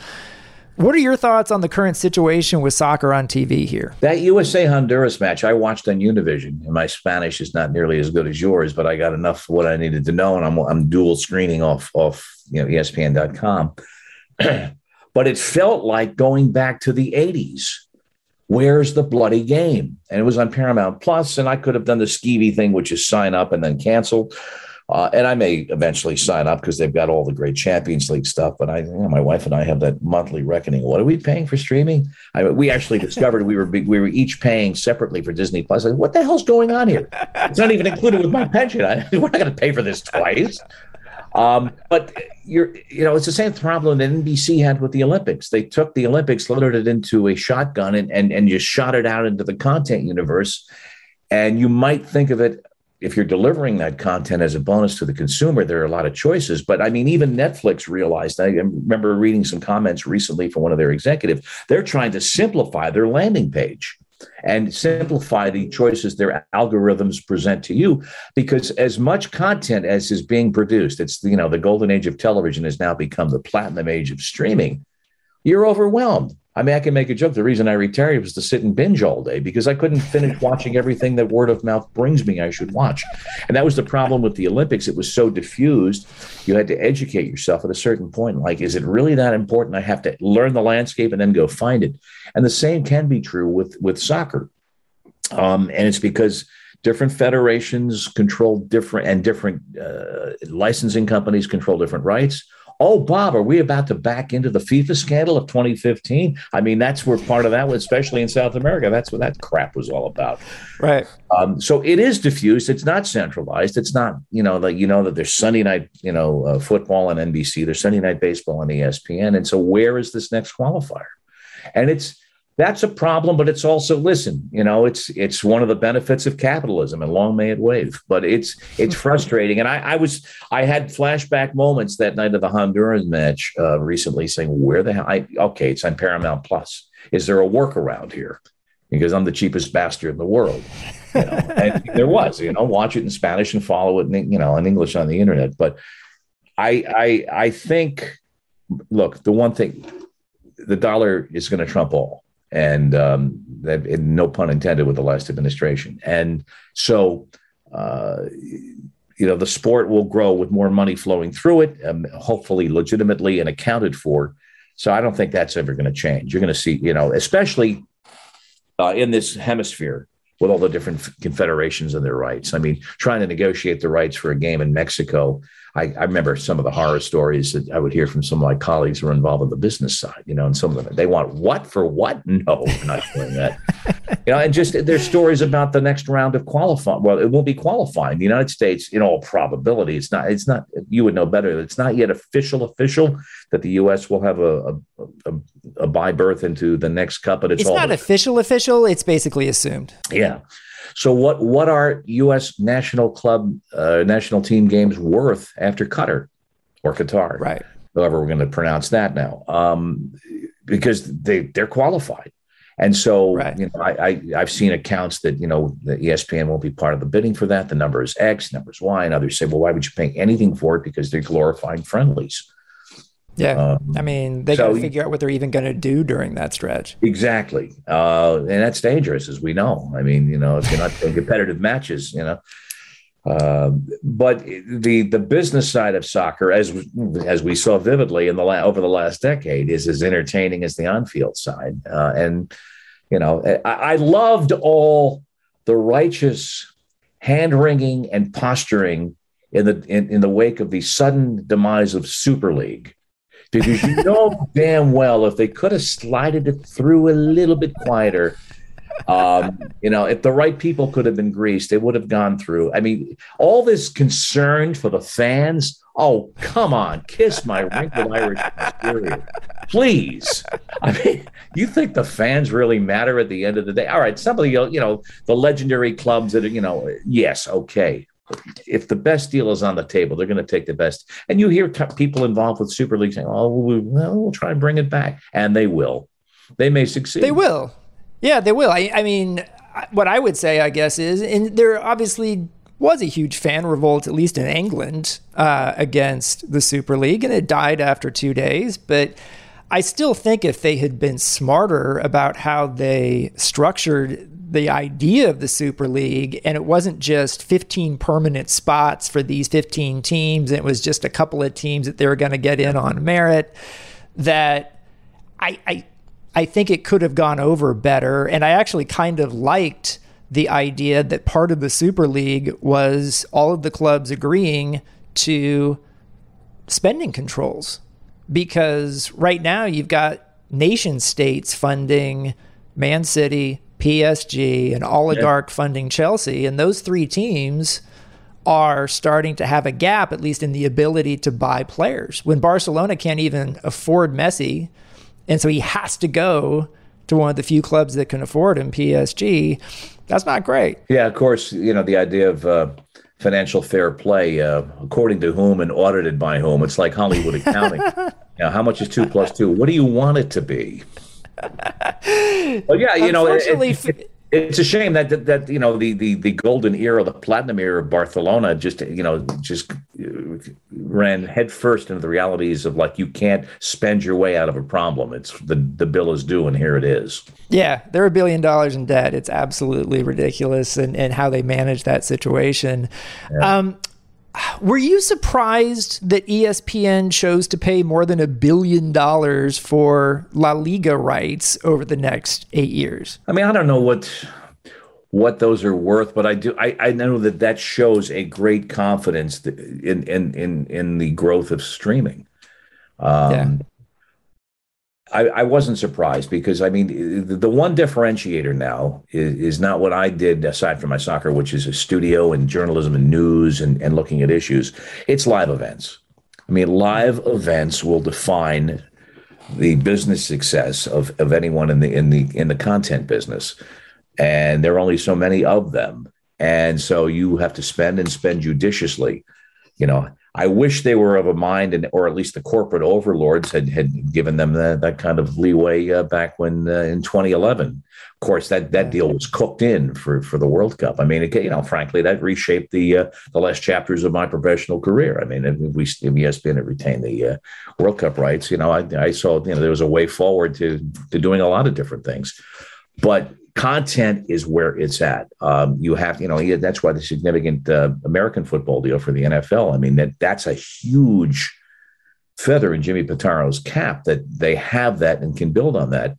What are your thoughts on the current situation with soccer on TV here? That USA Honduras match I watched on Univision, and my Spanish is not nearly as good as yours, but I got enough of what I needed to know, and I'm, I'm dual screening off off you know ESPN.com. [CLEARS THROAT] but it felt like going back to the 80s. Where's the bloody game? And it was on Paramount Plus, and I could have done the skeevy thing, which is sign up and then cancel. Uh, and I may eventually sign up because they've got all the great Champions League stuff. But I, you know, my wife and I have that monthly reckoning. What are we paying for streaming? I mean, we actually [LAUGHS] discovered we were we were each paying separately for Disney Plus. Like, what the hell's going on here? It's not even included with my pension. I, [LAUGHS] we're not going to pay for this twice. Um, but you're, you know, it's the same problem that NBC had with the Olympics. They took the Olympics, loaded it into a shotgun, and and and just shot it out into the content universe. And you might think of it if you're delivering that content as a bonus to the consumer, there are a lot of choices. But I mean, even Netflix realized. I remember reading some comments recently from one of their executives. They're trying to simplify their landing page and simplify the choices their algorithms present to you because as much content as is being produced it's you know the golden age of television has now become the platinum age of streaming you're overwhelmed I mean, I can make a joke. The reason I retired was to sit and binge all day because I couldn't finish [LAUGHS] watching everything that word of mouth brings me I should watch. And that was the problem with the Olympics. It was so diffused. You had to educate yourself at a certain point. Like, is it really that important? I have to learn the landscape and then go find it. And the same can be true with, with soccer. Um, and it's because different federations control different and different uh, licensing companies control different rights oh, Bob, are we about to back into the FIFA scandal of 2015? I mean, that's where part of that was, especially in South America. That's what that crap was all about. Right. Um, so it is diffused. It's not centralized. It's not, you know, like, you know, that there's Sunday night, you know, uh, football on NBC, there's Sunday night baseball on ESPN. And so where is this next qualifier? And it's, that's a problem but it's also listen you know it's it's one of the benefits of capitalism and long may it wave. But it's it's [LAUGHS] frustrating. And i i was i had flashback moments that night of the honduras match uh, recently saying where the hell i okay it's on paramount plus. Is there a workaround here? Because i'm the cheapest bastard in the world. You know? [LAUGHS] and there was you know watch it in spanish and follow it in you know in english on the internet. But i i i think look the one thing the dollar is going to trump all and um, no pun intended with the last administration. And so, uh, you know, the sport will grow with more money flowing through it, um, hopefully legitimately and accounted for. So I don't think that's ever going to change. You're going to see, you know, especially uh, in this hemisphere with all the different confederations and their rights. I mean, trying to negotiate the rights for a game in Mexico I, I, remember some of the horror stories that I would hear from some of my colleagues who are involved in the business side, you know, and some of them, they want what for what? [LAUGHS] No, we're not doing that. [LAUGHS] you know, and just there's stories about the next round of qualifying. Well, it won't be qualifying. The United States, in all probability, it's not, it's not, you would know better. It's not yet official, official that the U.S. will have a, a, a, a by berth into the next cup, but it's, it's not official, official. It's basically assumed. Yeah. So what what are U.S. national club uh, national team games worth after Qatar or Qatar? Right. However, we're going to pronounce that now um, because they they're qualified. And so, right. you know, I, I have seen accounts that you know the ESPN won't be part of the bidding for that. The number is X, number is Y, and others say, well, why would you pay anything for it? Because they're glorifying friendlies. Yeah. Um, I mean, they so, got to figure out what they're even going to do during that stretch. Exactly. Uh, and that's dangerous, as we know. I mean, you know, if you're not in competitive matches, you know. Uh, but the the business side of soccer, as as we saw vividly in the la- over the last decade, is as entertaining as the on field side. Uh, and you know, I, I loved all the righteous hand wringing and posturing in the in, in the wake of the sudden demise of Super League because you know damn well if they could have slided it through a little bit quieter, um, you know, if the right people could have been greased, they would have gone through. I mean, all this concern for the fans. Oh, come on, kiss my wrinkled Irish exterior, please. I mean, you think the fans really matter at the end of the day? All right, some of the you know the legendary clubs that are you know yes, okay, if the best deal is on the table, they're going to take the best. And you hear people involved with Super League saying, "Oh, we, well, we'll try and bring it back," and they will. They may succeed. They will. Yeah, they will. I, I mean, what I would say, I guess, is, and there obviously was a huge fan revolt, at least in England, uh, against the Super League, and it died after two days. But I still think if they had been smarter about how they structured the idea of the Super League, and it wasn't just 15 permanent spots for these 15 teams, it was just a couple of teams that they were going to get in on merit. That I, I, I think it could have gone over better, and I actually kind of liked the idea that part of the Super League was all of the clubs agreeing to spending controls, because right now you've got nation states funding Man City, PSG, and oligarch yeah. funding Chelsea. And those three teams are starting to have a gap, at least in the ability to buy players. When Barcelona can't even afford Messi, and so he has to go to one of the few clubs that can afford him, PSG. That's not great. Yeah, of course, you know, the idea of uh, financial fair play, uh, according to whom and audited by whom. It's like Hollywood accounting. [LAUGHS] now, how much is two plus two? What do you want it to be? well, yeah, you know, it, it, it's a shame that, that, that you know the, the the golden era, the platinum era of Barcelona, just you know just ran headfirst into the realities of like you can't spend your way out of a problem. It's the the bill is due, and here it is. Yeah, they're a billion dollars in debt. It's absolutely ridiculous, and and how they manage that situation. Yeah. Um, were you surprised that ESPN chose to pay more than a billion dollars for La Liga rights over the next eight years? I mean, I don't know what what those are worth, but I do. I, I know that that shows a great confidence in in in in the growth of streaming. Um, yeah. I, I, wasn't surprised because I mean the, the one differentiator now is, is, not what I did aside from my soccer, which is a studio and journalism and news and, and looking at issues. It's live events. I mean, live events will define the business success of, of anyone in the in the in the content business, and there are only so many of them, and so you have to spend and spend judiciously. You know, I wish they were of a mind, and or at least the corporate overlords had had given them that, that kind of leeway uh, back when uh, in 2011. Of course, that that deal was cooked in for for the World Cup. I mean, it, you know, frankly, that reshaped the uh, the last chapters of my professional career. I mean, we ESPN had retained the uh, World Cup rights. You know, I, I saw you know there was a way forward to to doing a lot of different things, but content is where it's at. Um, you have, you know, that's why the significant uh, American football deal for the NFL. I mean, that that's a huge feather in Jimmy Pitaro's cap that they have that and can build on that.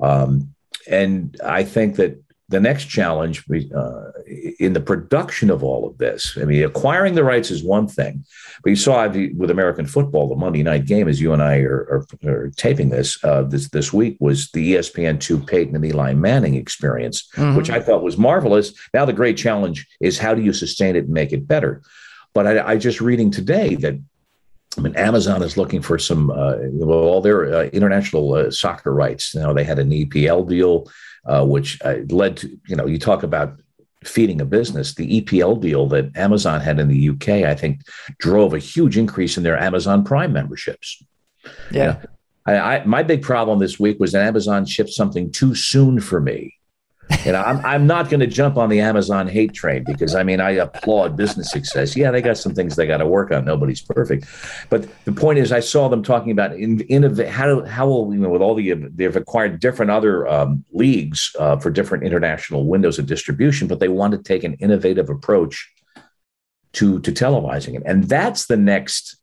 Um, and I think that the next challenge uh, in the production of all of this. I mean, acquiring the rights is one thing, but you saw with American football, the Monday night game, as you and I are, are, are taping this uh, this this week, was the ESPN two Peyton and Eli Manning experience, mm-hmm. which I thought was marvelous. Now the great challenge is how do you sustain it and make it better. But I, I just reading today that I mean, Amazon is looking for some uh, well, all their uh, international uh, soccer rights. You know, they had an EPL deal uh, which uh, led to, you know, you talk about feeding a business. The EPL deal that Amazon had in the UK, I think, drove a huge increase in their Amazon Prime memberships. Yeah. You know, I, I, my big problem this week was that Amazon shipped something too soon for me. And I'm, I'm not going to jump on the Amazon hate train because I mean, I applaud business success. Yeah, they got some things they got to work on. Nobody's perfect. But the point is, I saw them talking about in. How, how will, you know, with all the, they've acquired different other um, leagues uh, for different international windows of distribution, but they want to take an innovative approach to, to televising it. And that's the next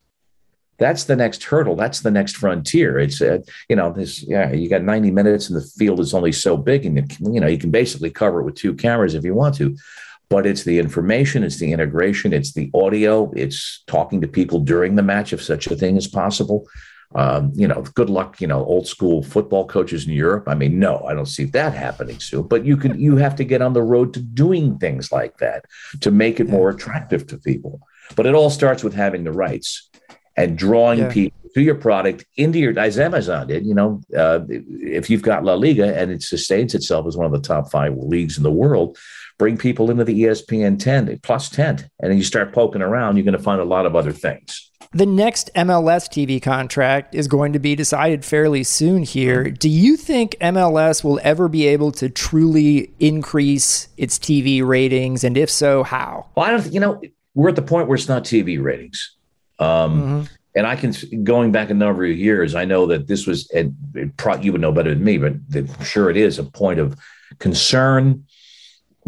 that's the next hurdle. That's the next frontier. It's uh, you know this yeah you got 90 minutes and the field is only so big and it, you know you can basically cover it with two cameras if you want to, but it's the information, it's the integration, it's the audio, it's talking to people during the match if such a thing is possible. Um, you know, good luck, you know, old school football coaches in Europe. I mean, no, I don't see that happening soon. But you can you have to get on the road to doing things like that to make it more attractive to people. But it all starts with having the rights and drawing yeah. people to your product into your as Amazon did. You know, uh, if you've got La Liga and it sustains itself as one of the top five leagues in the world, bring people into the ESPN 10 plus 10, and then you start poking around. You're going to find a lot of other things. The next MLS TV contract is going to be decided fairly soon here. Do you think MLS will ever be able to truly increase its TV ratings? And if so, how? Well, I don't, think you know, we're at the point where it's not TV ratings. Um, mm-hmm. And I can, going back a number of years, I know that this was, a, you would know better than me, but I'm sure it is a point of concern,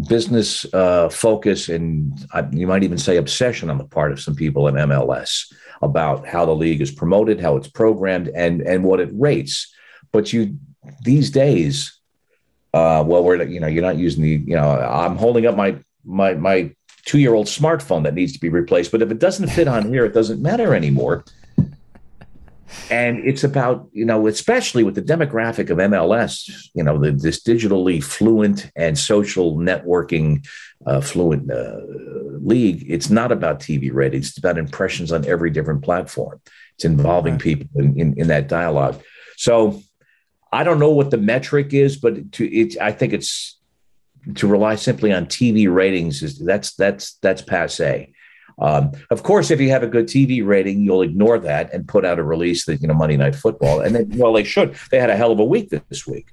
business uh, focus, and I, you might even say obsession on the part of some people in MLS about how the league is promoted, how it's programmed, and and what it rates. But you these days, uh, well, we're you know you're not using the you know I'm holding up my my my two year old smartphone that needs to be replaced. But if it doesn't fit on here, it doesn't matter anymore. And it's about, you know, especially with the demographic of MLS, you know, the, this digitally fluent and social networking uh, fluent uh, league, it's not about TV ratings. It's about impressions on every different platform. It's involving right. people in, in, in, that dialogue. So I don't know what the metric is, but to, it, I think it's to rely simply on TV ratings is that's that's that's passe. Um, of course, if you have a good TV rating, you'll ignore that and put out a release that you know Monday Night Football, and then well they should. They had a hell of a week this week.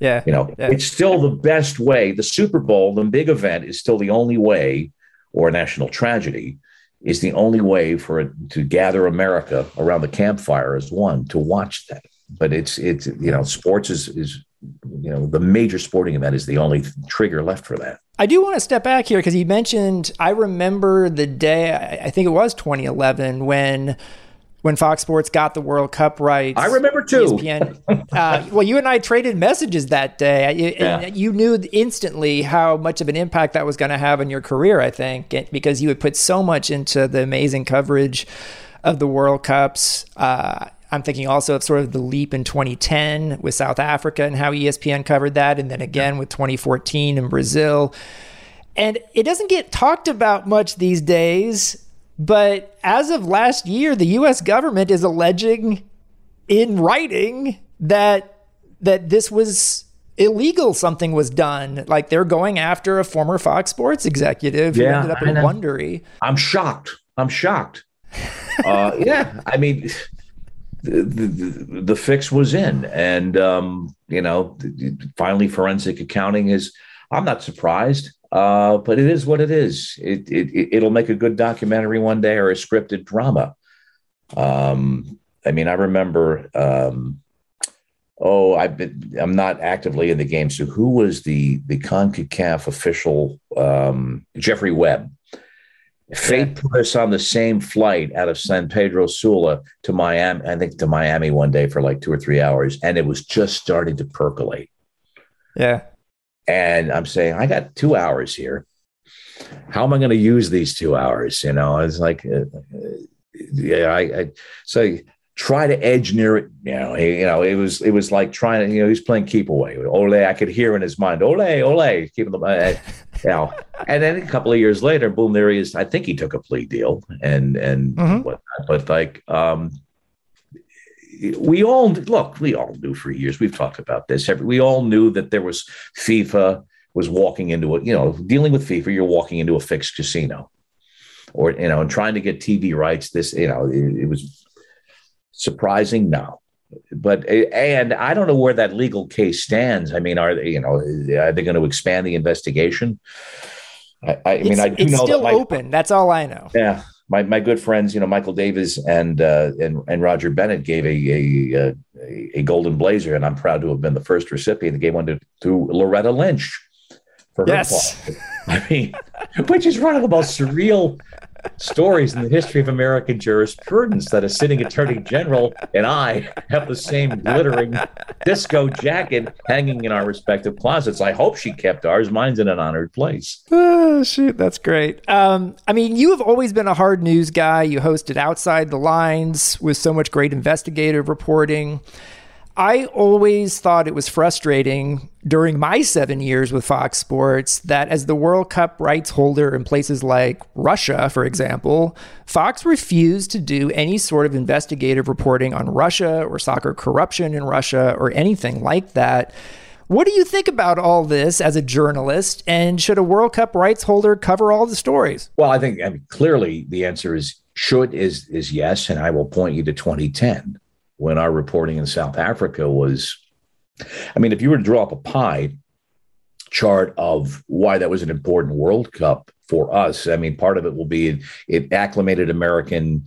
Yeah, you know yeah. it's still the best way. The Super Bowl, the big event, is still the only way, or a national tragedy, is the only way for it to gather America around the campfire as one to watch that. But it's it's you know sports is is you know the major sporting event is the only trigger left for that i do want to step back here because you mentioned i remember the day i think it was 2011 when when Fox Sports got the World Cup rights. I remember too. ESPN, uh, well, you and I traded messages that day. Yeah. You knew instantly how much of an impact that was going to have on your career, I think, because you had put so much into the amazing coverage of the World Cups. Uh, I'm thinking also of sort of the leap in 2010 with South Africa and how ESPN covered that, and then again with 2014 in Brazil. And it doesn't get talked about much these days, but as of last year, the US government is alleging in writing that that this was illegal something was done like they're going after a former fox sports executive who Yeah, ended up in wondery i'm shocked. I'm shocked. uh, yeah, I mean, the, the, fix was in, and um, you know, finally, forensic accounting is. I'm not surprised, uh, but it is what it is. It, it it'll make a good documentary one day or a scripted drama. Um, I mean, I remember. Um, oh, I've been. I'm not actively in the game. So, who was the the Concacaf official? Um, Jeffrey Webb. Fate put us on the same flight out of San Pedro Sula to Miami, I think to Miami one day for like two or three hours, and it was just starting to percolate. yeah And I'm saying, I got two hours here. How am I going to use these two hours? You know, it's like, uh, uh, yeah, I, I so try to edge near it. You know, he, you know, it was it was like trying to, you know, he's playing keep away. Ole, I could hear in his mind, ole, ole, keeping the, uh, [LAUGHS] you know, and then a couple of years later, boom, there he is. I think he took a plea deal and and Mhm. whatnot. But like, um, we all look. We all knew for years. We've talked about this. We all knew that there was FIFA was walking into a, you know, dealing with FIFA. You're walking into a fixed casino, or you know, and trying to get TV rights. This, you know, it, it was surprising. No, but and I don't know where that legal case stands. I mean, are they, you know, are they going to expand the investigation? I, I mean, I do it's know still that my, open that's all i know yeah, my, my good friends, you know, Michael Davies and uh, and and Roger Bennett gave a a, a a golden blazer, and I'm proud to have been the first recipient. They gave one to, to Loretta Lynch for her Yes. I mean, [LAUGHS] which is one of the most surreal stories in the history of American jurisprudence that a sitting attorney general and I have the same glittering disco jacket hanging in our respective closets. I hope she kept ours. Mine's in an honored place. Oh, shoot, that's great. Um, I mean, you have always been a hard news guy. You hosted Outside the Lines with so much great investigative reporting. I always thought it was frustrating during my seven years with Fox Sports that as the World Cup rights holder in places like Russia, for example, Fox refused to do any sort of investigative reporting on Russia or soccer corruption in Russia or anything like that. What do you think about all this as a journalist? And should a World Cup rights holder cover all the stories? Well, I think I mean, clearly the answer is should is is yes, and I will point you to 2010 when our reporting in South Africa was. I mean, if you were to draw up a pie chart of why that was an important World Cup for us, I mean, part of it will be it, acclimated American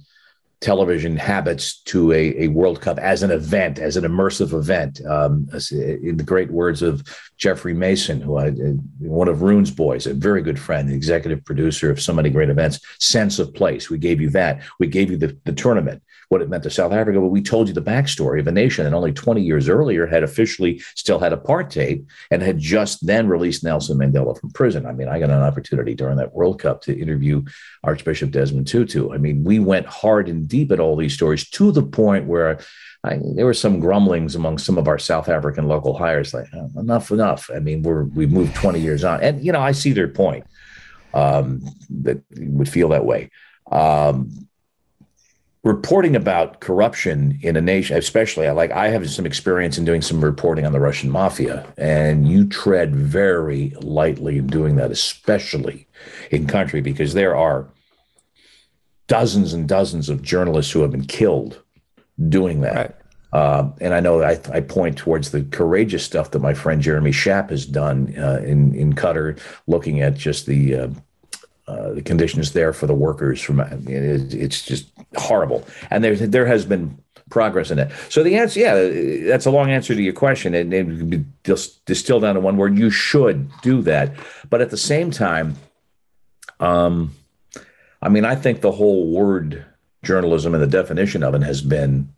television habits to a, a World Cup as an event, as an immersive event. Um, in the great words of Jeffrey Mason, who I, one of Roone's boys, a very good friend, the executive producer of so many great events, sense of place. We gave you that. We gave you the, the tournament, what it meant to South Africa, but we told you the backstory of a nation that only 20 years earlier had officially still had apartheid and had just then released Nelson Mandela from prison. I mean, I got an opportunity during that World Cup to interview Archbishop Desmond Tutu. I mean, we went hard and deep at all these stories to the point where I, there were some grumblings among some of our South African local hires, like "Oh, enough, enough. I mean, we're we've moved 20 years on, and you know, I see their point. Um, that would feel that way. Um, reporting about corruption in a nation, especially I like I have some experience in doing some reporting on the Russian mafia, and you tread very lightly in doing that, especially in country because there are dozens and dozens of journalists who have been killed doing that. Right. Uh, and I know I, I point towards the courageous stuff that my friend Jeremy Schaap has done uh, in in Qatar, looking at just the uh, uh, the conditions there for the workers. From it's just horrible, and there there has been progress in it. So the answer, yeah, that's a long answer to your question, it would be distilled down to one word: you should do that. But at the same time, um, I mean, I think the whole word journalism and the definition of it has been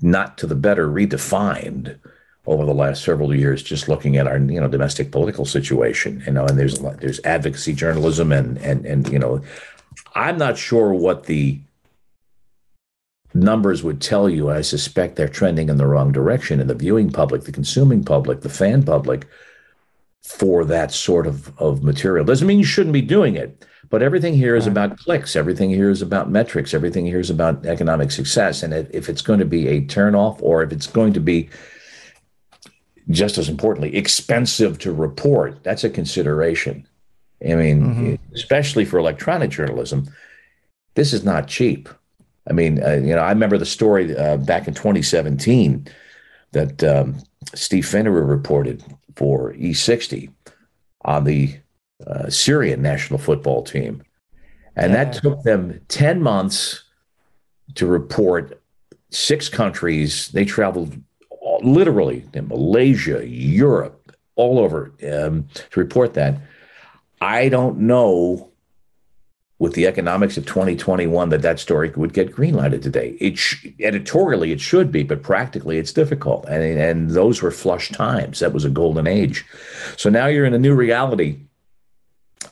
not to the better redefined over the last several years just looking at our you know domestic political situation you know and there's there's advocacy journalism and and and you know i'm not sure what the numbers would tell you, I suspect they're trending in the wrong direction in the viewing public, the consuming public, the fan public for that sort of, of material. Doesn't mean you shouldn't be doing it, but everything here is about clicks. Everything here is about metrics. Everything here is about economic success. And if it's going to be a turnoff or if it's going to be just as importantly, expensive to report, that's a consideration. I mean, mm-hmm. especially for electronic journalism, this is not cheap. I mean, uh, you know, I remember the story uh, back in 2017 that um, Steve Fainaru reported for E60 on the uh, Syrian national football team. And yeah. that took them 10 months to report six countries. They traveled literally in Malaysia, Europe, all over um, to report that. I don't know with the economics of 2021 that that story would get greenlighted today. It sh- editorially it should be, but practically it's difficult. And and those were flush times. That was a golden age. So now you're in a new reality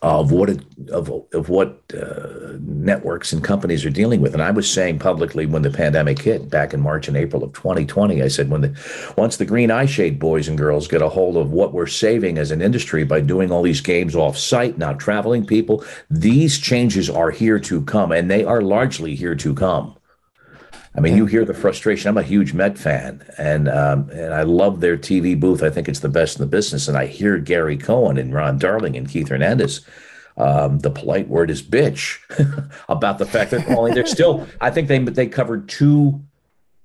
of what it, of of what uh, networks and companies are dealing with. And I was saying publicly when the pandemic hit back in March and April of 2020, I said when the once the green eye shade boys and girls get a hold of what we're saving as an industry by doing all these games off site, not traveling people, these changes are here to come, and they are largely here to come. I mean, you hear the frustration. I'm a huge Met fan, and um, and I love their TV booth. I think it's the best in the business. And I hear Gary Cohen and Ron Darling and Keith Hernandez. Um, the polite word is bitch [LAUGHS] about the fact they're calling. They're still. I think they they covered two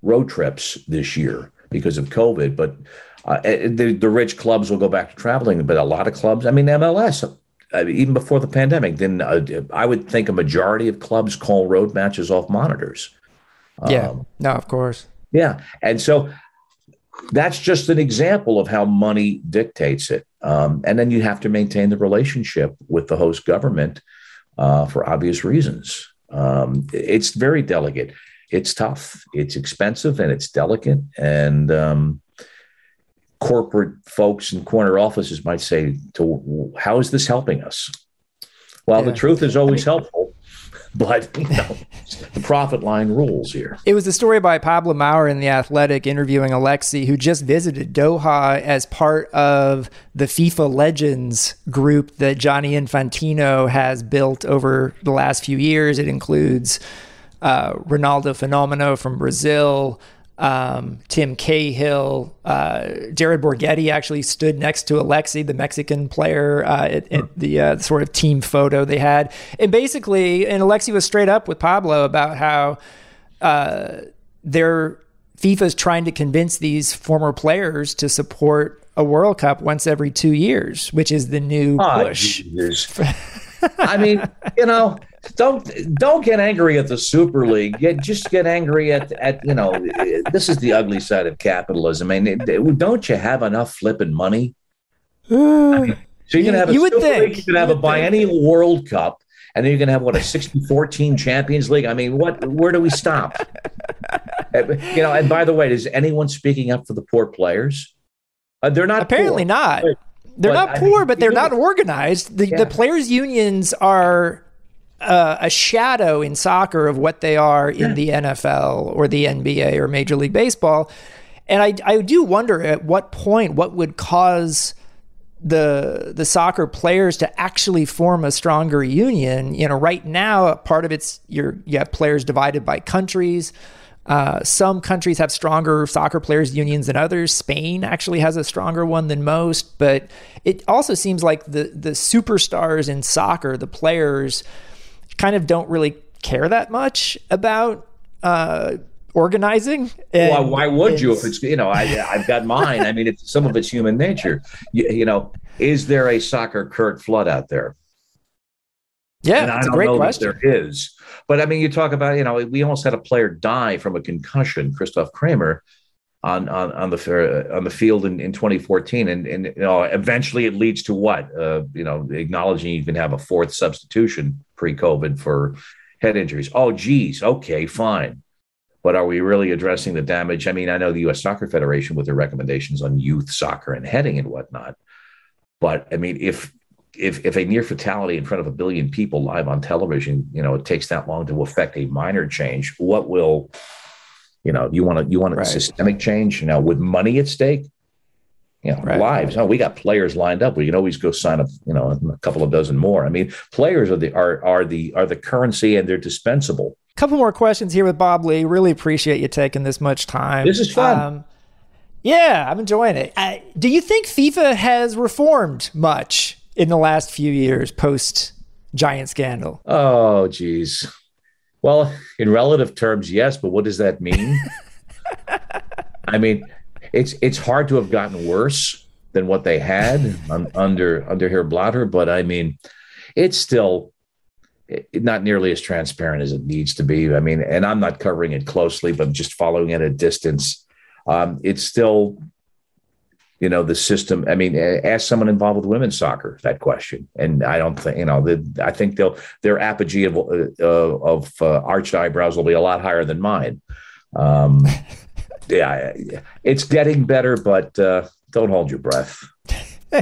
road trips this year because of COVID, but uh, the, the rich clubs will go back to traveling. But a lot of clubs, I mean, MLS, uh, even before the pandemic, then uh, I would think a majority of clubs call road matches off monitors. Yeah. Um, no, of course. Yeah. And so that's just an example of how money dictates it. Um, and then you have to maintain the relationship with the host government uh, for obvious reasons. Um, it's very delicate. It's tough. It's expensive and it's delicate. And um, corporate folks in corner offices might say, "To how is this helping us?" Well, yeah. the truth is always I mean, helpful but [LAUGHS] you know, the profit line rules here. It was a story by Pablo Maurer in The Athletic interviewing Alexi, who just visited Doha as part of the FIFA Legends group that Gianni Infantino has built over the last few years. It includes uh, Ronaldo Fenomeno from Brazil, um, Tim Cahill, uh, Jared Borgetti actually stood next to Alexi, the Mexican player, uh, at, at, the uh, sort of team photo they had. And basically, and Alexi was straight up with Pablo about how uh, their FIFA's trying to convince these former players to support a World Cup once every two years, which is the new oh, push. [LAUGHS] I mean, you know, don't don't get angry at the Super League. Get just get angry at at you know. This is the ugly side of capitalism. I mean, don't you have enough flipping money? I mean, so you're gonna have a you Super think. League. You're gonna have a biennial World Cup, and then you're gonna have what a 64 team Champions League. I mean, what? Where do we stop? you know. And by the way, is anyone speaking up for the poor players? Uh, they're not. Apparently poor. not. They're but, not poor, but they're not organized. The, yeah. the players' unions are uh, a shadow in soccer of what they are in the NFL or the NBA or Major League Baseball. And I, I do wonder at what point what would cause the the soccer players to actually form a stronger union. You know, right now part of it's you're you have players divided by countries. Uh, some countries have stronger soccer players unions than others. Spain actually has a stronger one than most, but it also seems like the the superstars in soccer, the players, kind of don't really care that much about uh, organizing. And, well, why would you if it's you know I I've got mine. I mean, it's some of it's human nature. You, you know, is there a soccer Curt Flood out there? Yeah, and that's a great question. there is, but I mean, you talk about you know we almost had a player die from a concussion, Christoph Kramer. On, on, on the on the field in, in 2014 and, and you know eventually it leads to what uh, you know acknowledging you can have a fourth substitution pre-COVID for head injuries. Oh, geez, okay, fine. But are we really addressing the damage? I mean, I know the U.S. Soccer Federation with their recommendations on youth soccer and heading and whatnot. But I mean, if if if a near fatality in front of a billion people live on television, you know, it takes that long to affect a minor change. What will You know, you want to you want a Right. systemic change. You know, with money at stake, you know, Right. lives. Oh, we got players lined up. We can always go sign up. You know, a couple of dozen more. I mean, players are the are are the are the currency, and they're dispensable. couple more questions here with Bob Ley. Really appreciate you taking this much time. This is fun. Um, yeah, I'm enjoying it. I, do you think FIFA has reformed much in the last few years post Giant scandal? Oh, geez. Well, in relative terms, yes, but what does that mean? [LAUGHS] I mean, it's it's hard to have gotten worse than what they had [LAUGHS] un, under under Herr Blatter, but I mean, it's still it- not nearly as transparent as it needs to be. I mean, and I'm not covering it closely, but just following it at a distance. Um, it's still, you know, the system. I mean, ask someone involved with women's soccer that question, and I don't think you know. The, I think they'll their apogee of uh, of uh, arched eyebrows will be a lot higher than mine. Um, [LAUGHS] yeah, it's getting better, but uh, don't hold your breath. [LAUGHS]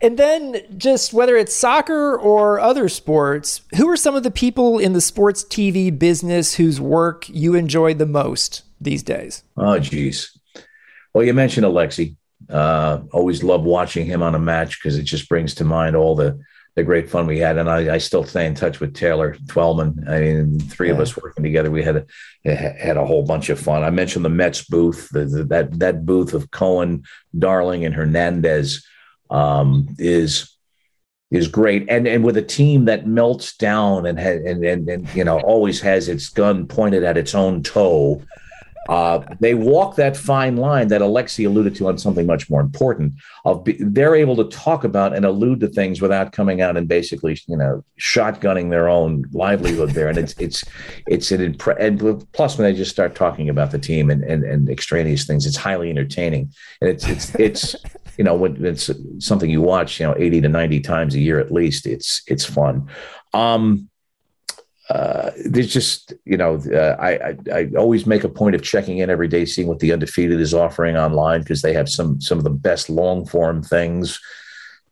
And then, just whether it's soccer or other sports, who are some of the people in the sports TV business whose work you enjoy the most these days? Oh, geez. Well, you mentioned Alexi. Uh, always love watching him on a match because it just brings to mind all the the great fun we had, and I, I still stay in touch with Taylor Twellman. I mean, three of us working together, we had a, had a whole bunch of fun. I mentioned the Mets booth, the, the, that that booth of Cohen, Darling, and Hernandez um, is is great, and and with a team that melts down and ha- and, and and you know always has its gun pointed at its own toe. Uh, they walk that fine line that Alexi alluded to on something much more important. Of be, they're able to talk about and allude to things without coming out and basically, you know, shotgunning their own livelihood there. And it's it's it's an impre- and plus when they just start talking about the team and and, and extraneous things, it's highly entertaining. And it's it's it's you know when it's something you watch, you know, eighty to ninety times a year at least. It's it's fun. Um, uh, there's just you know uh, I, I I always make a point of checking in every day, seeing what the undefeated is offering online because they have some some of the best long form things,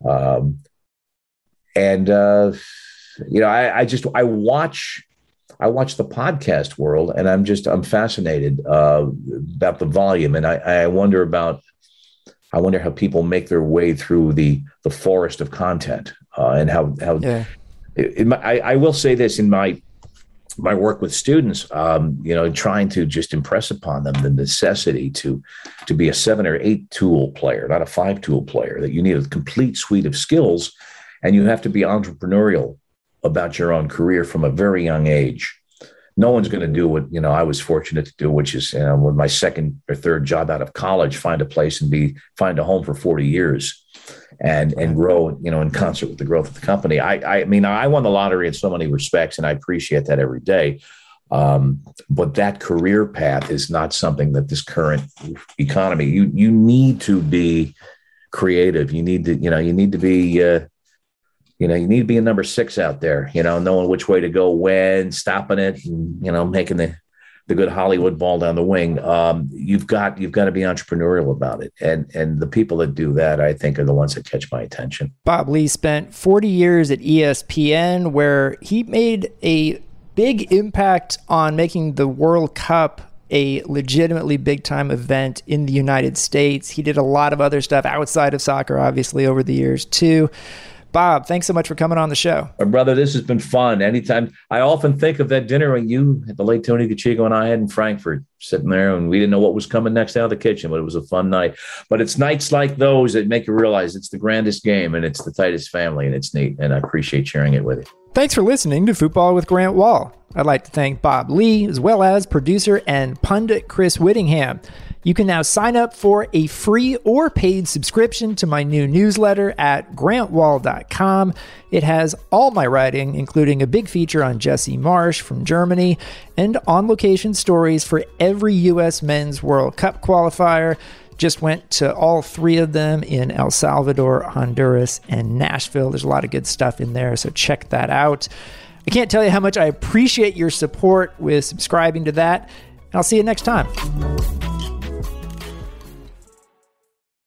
um, and uh, you know I, I just I watch I watch the podcast world and I'm just I'm fascinated uh, about the volume and I, I wonder about I wonder how people make their way through the the forest of content uh, and how how Yeah. My, I, I will say this in my my work with students, um, you know, trying to just impress upon them the necessity to to be a seven or eight tool player, not a five tool player. That you need a complete suite of skills, and you have to be entrepreneurial about your own career from a very young age. No one's going to do what you know I was fortunate to do, which is you know, with my second or third job out of college, find a place and be find a home for forty years and and grow you know in concert with the growth of the company. I i mean i won the lottery in so many respects and i appreciate that every day. Um, but that career path is not something that this current economy you you need to be creative. You need to you know you need to be uh, you know you need to be a number six out there you know knowing which way to go when stopping it and, you know making the the good Hollywood ball down the wing. Um, you've got you've got to be entrepreneurial about it, and and the people that do that, I think, are the ones that catch my attention. Bob Ley spent 40 years at ESPN, where he made a big impact on making the World Cup a legitimately big time event in the United States. He did a lot of other stuff outside of soccer, obviously, over the years, too. Bob, thanks so much for coming on the show. My brother, this has been fun. Anytime I often think of that dinner when you, the late Tony DiCicco, and I had in Frankfurt, sitting there, and we didn't know what was coming next out of the kitchen, but it was a fun night. But it's nights like those that make you realize it's the grandest game and it's the tightest family, and it's neat. And I appreciate sharing it with you. Thanks for listening to Football with Grant Wahl. I'd like to thank Bob Ley, as well as producer and pundit Chris Wittyngham. You can now sign up for a free or paid subscription to my new newsletter at grantwahl.com. It has all my writing, including a big feature on Jesse Marsch from Germany and on location stories for every U.S. Men's World Cup qualifier. Just went to all three of them in El Salvador, Honduras, and Nashville. There's a lot of good stuff in there, so check that out. I can't tell you how much I appreciate your support with subscribing to that, and I'll see you next time.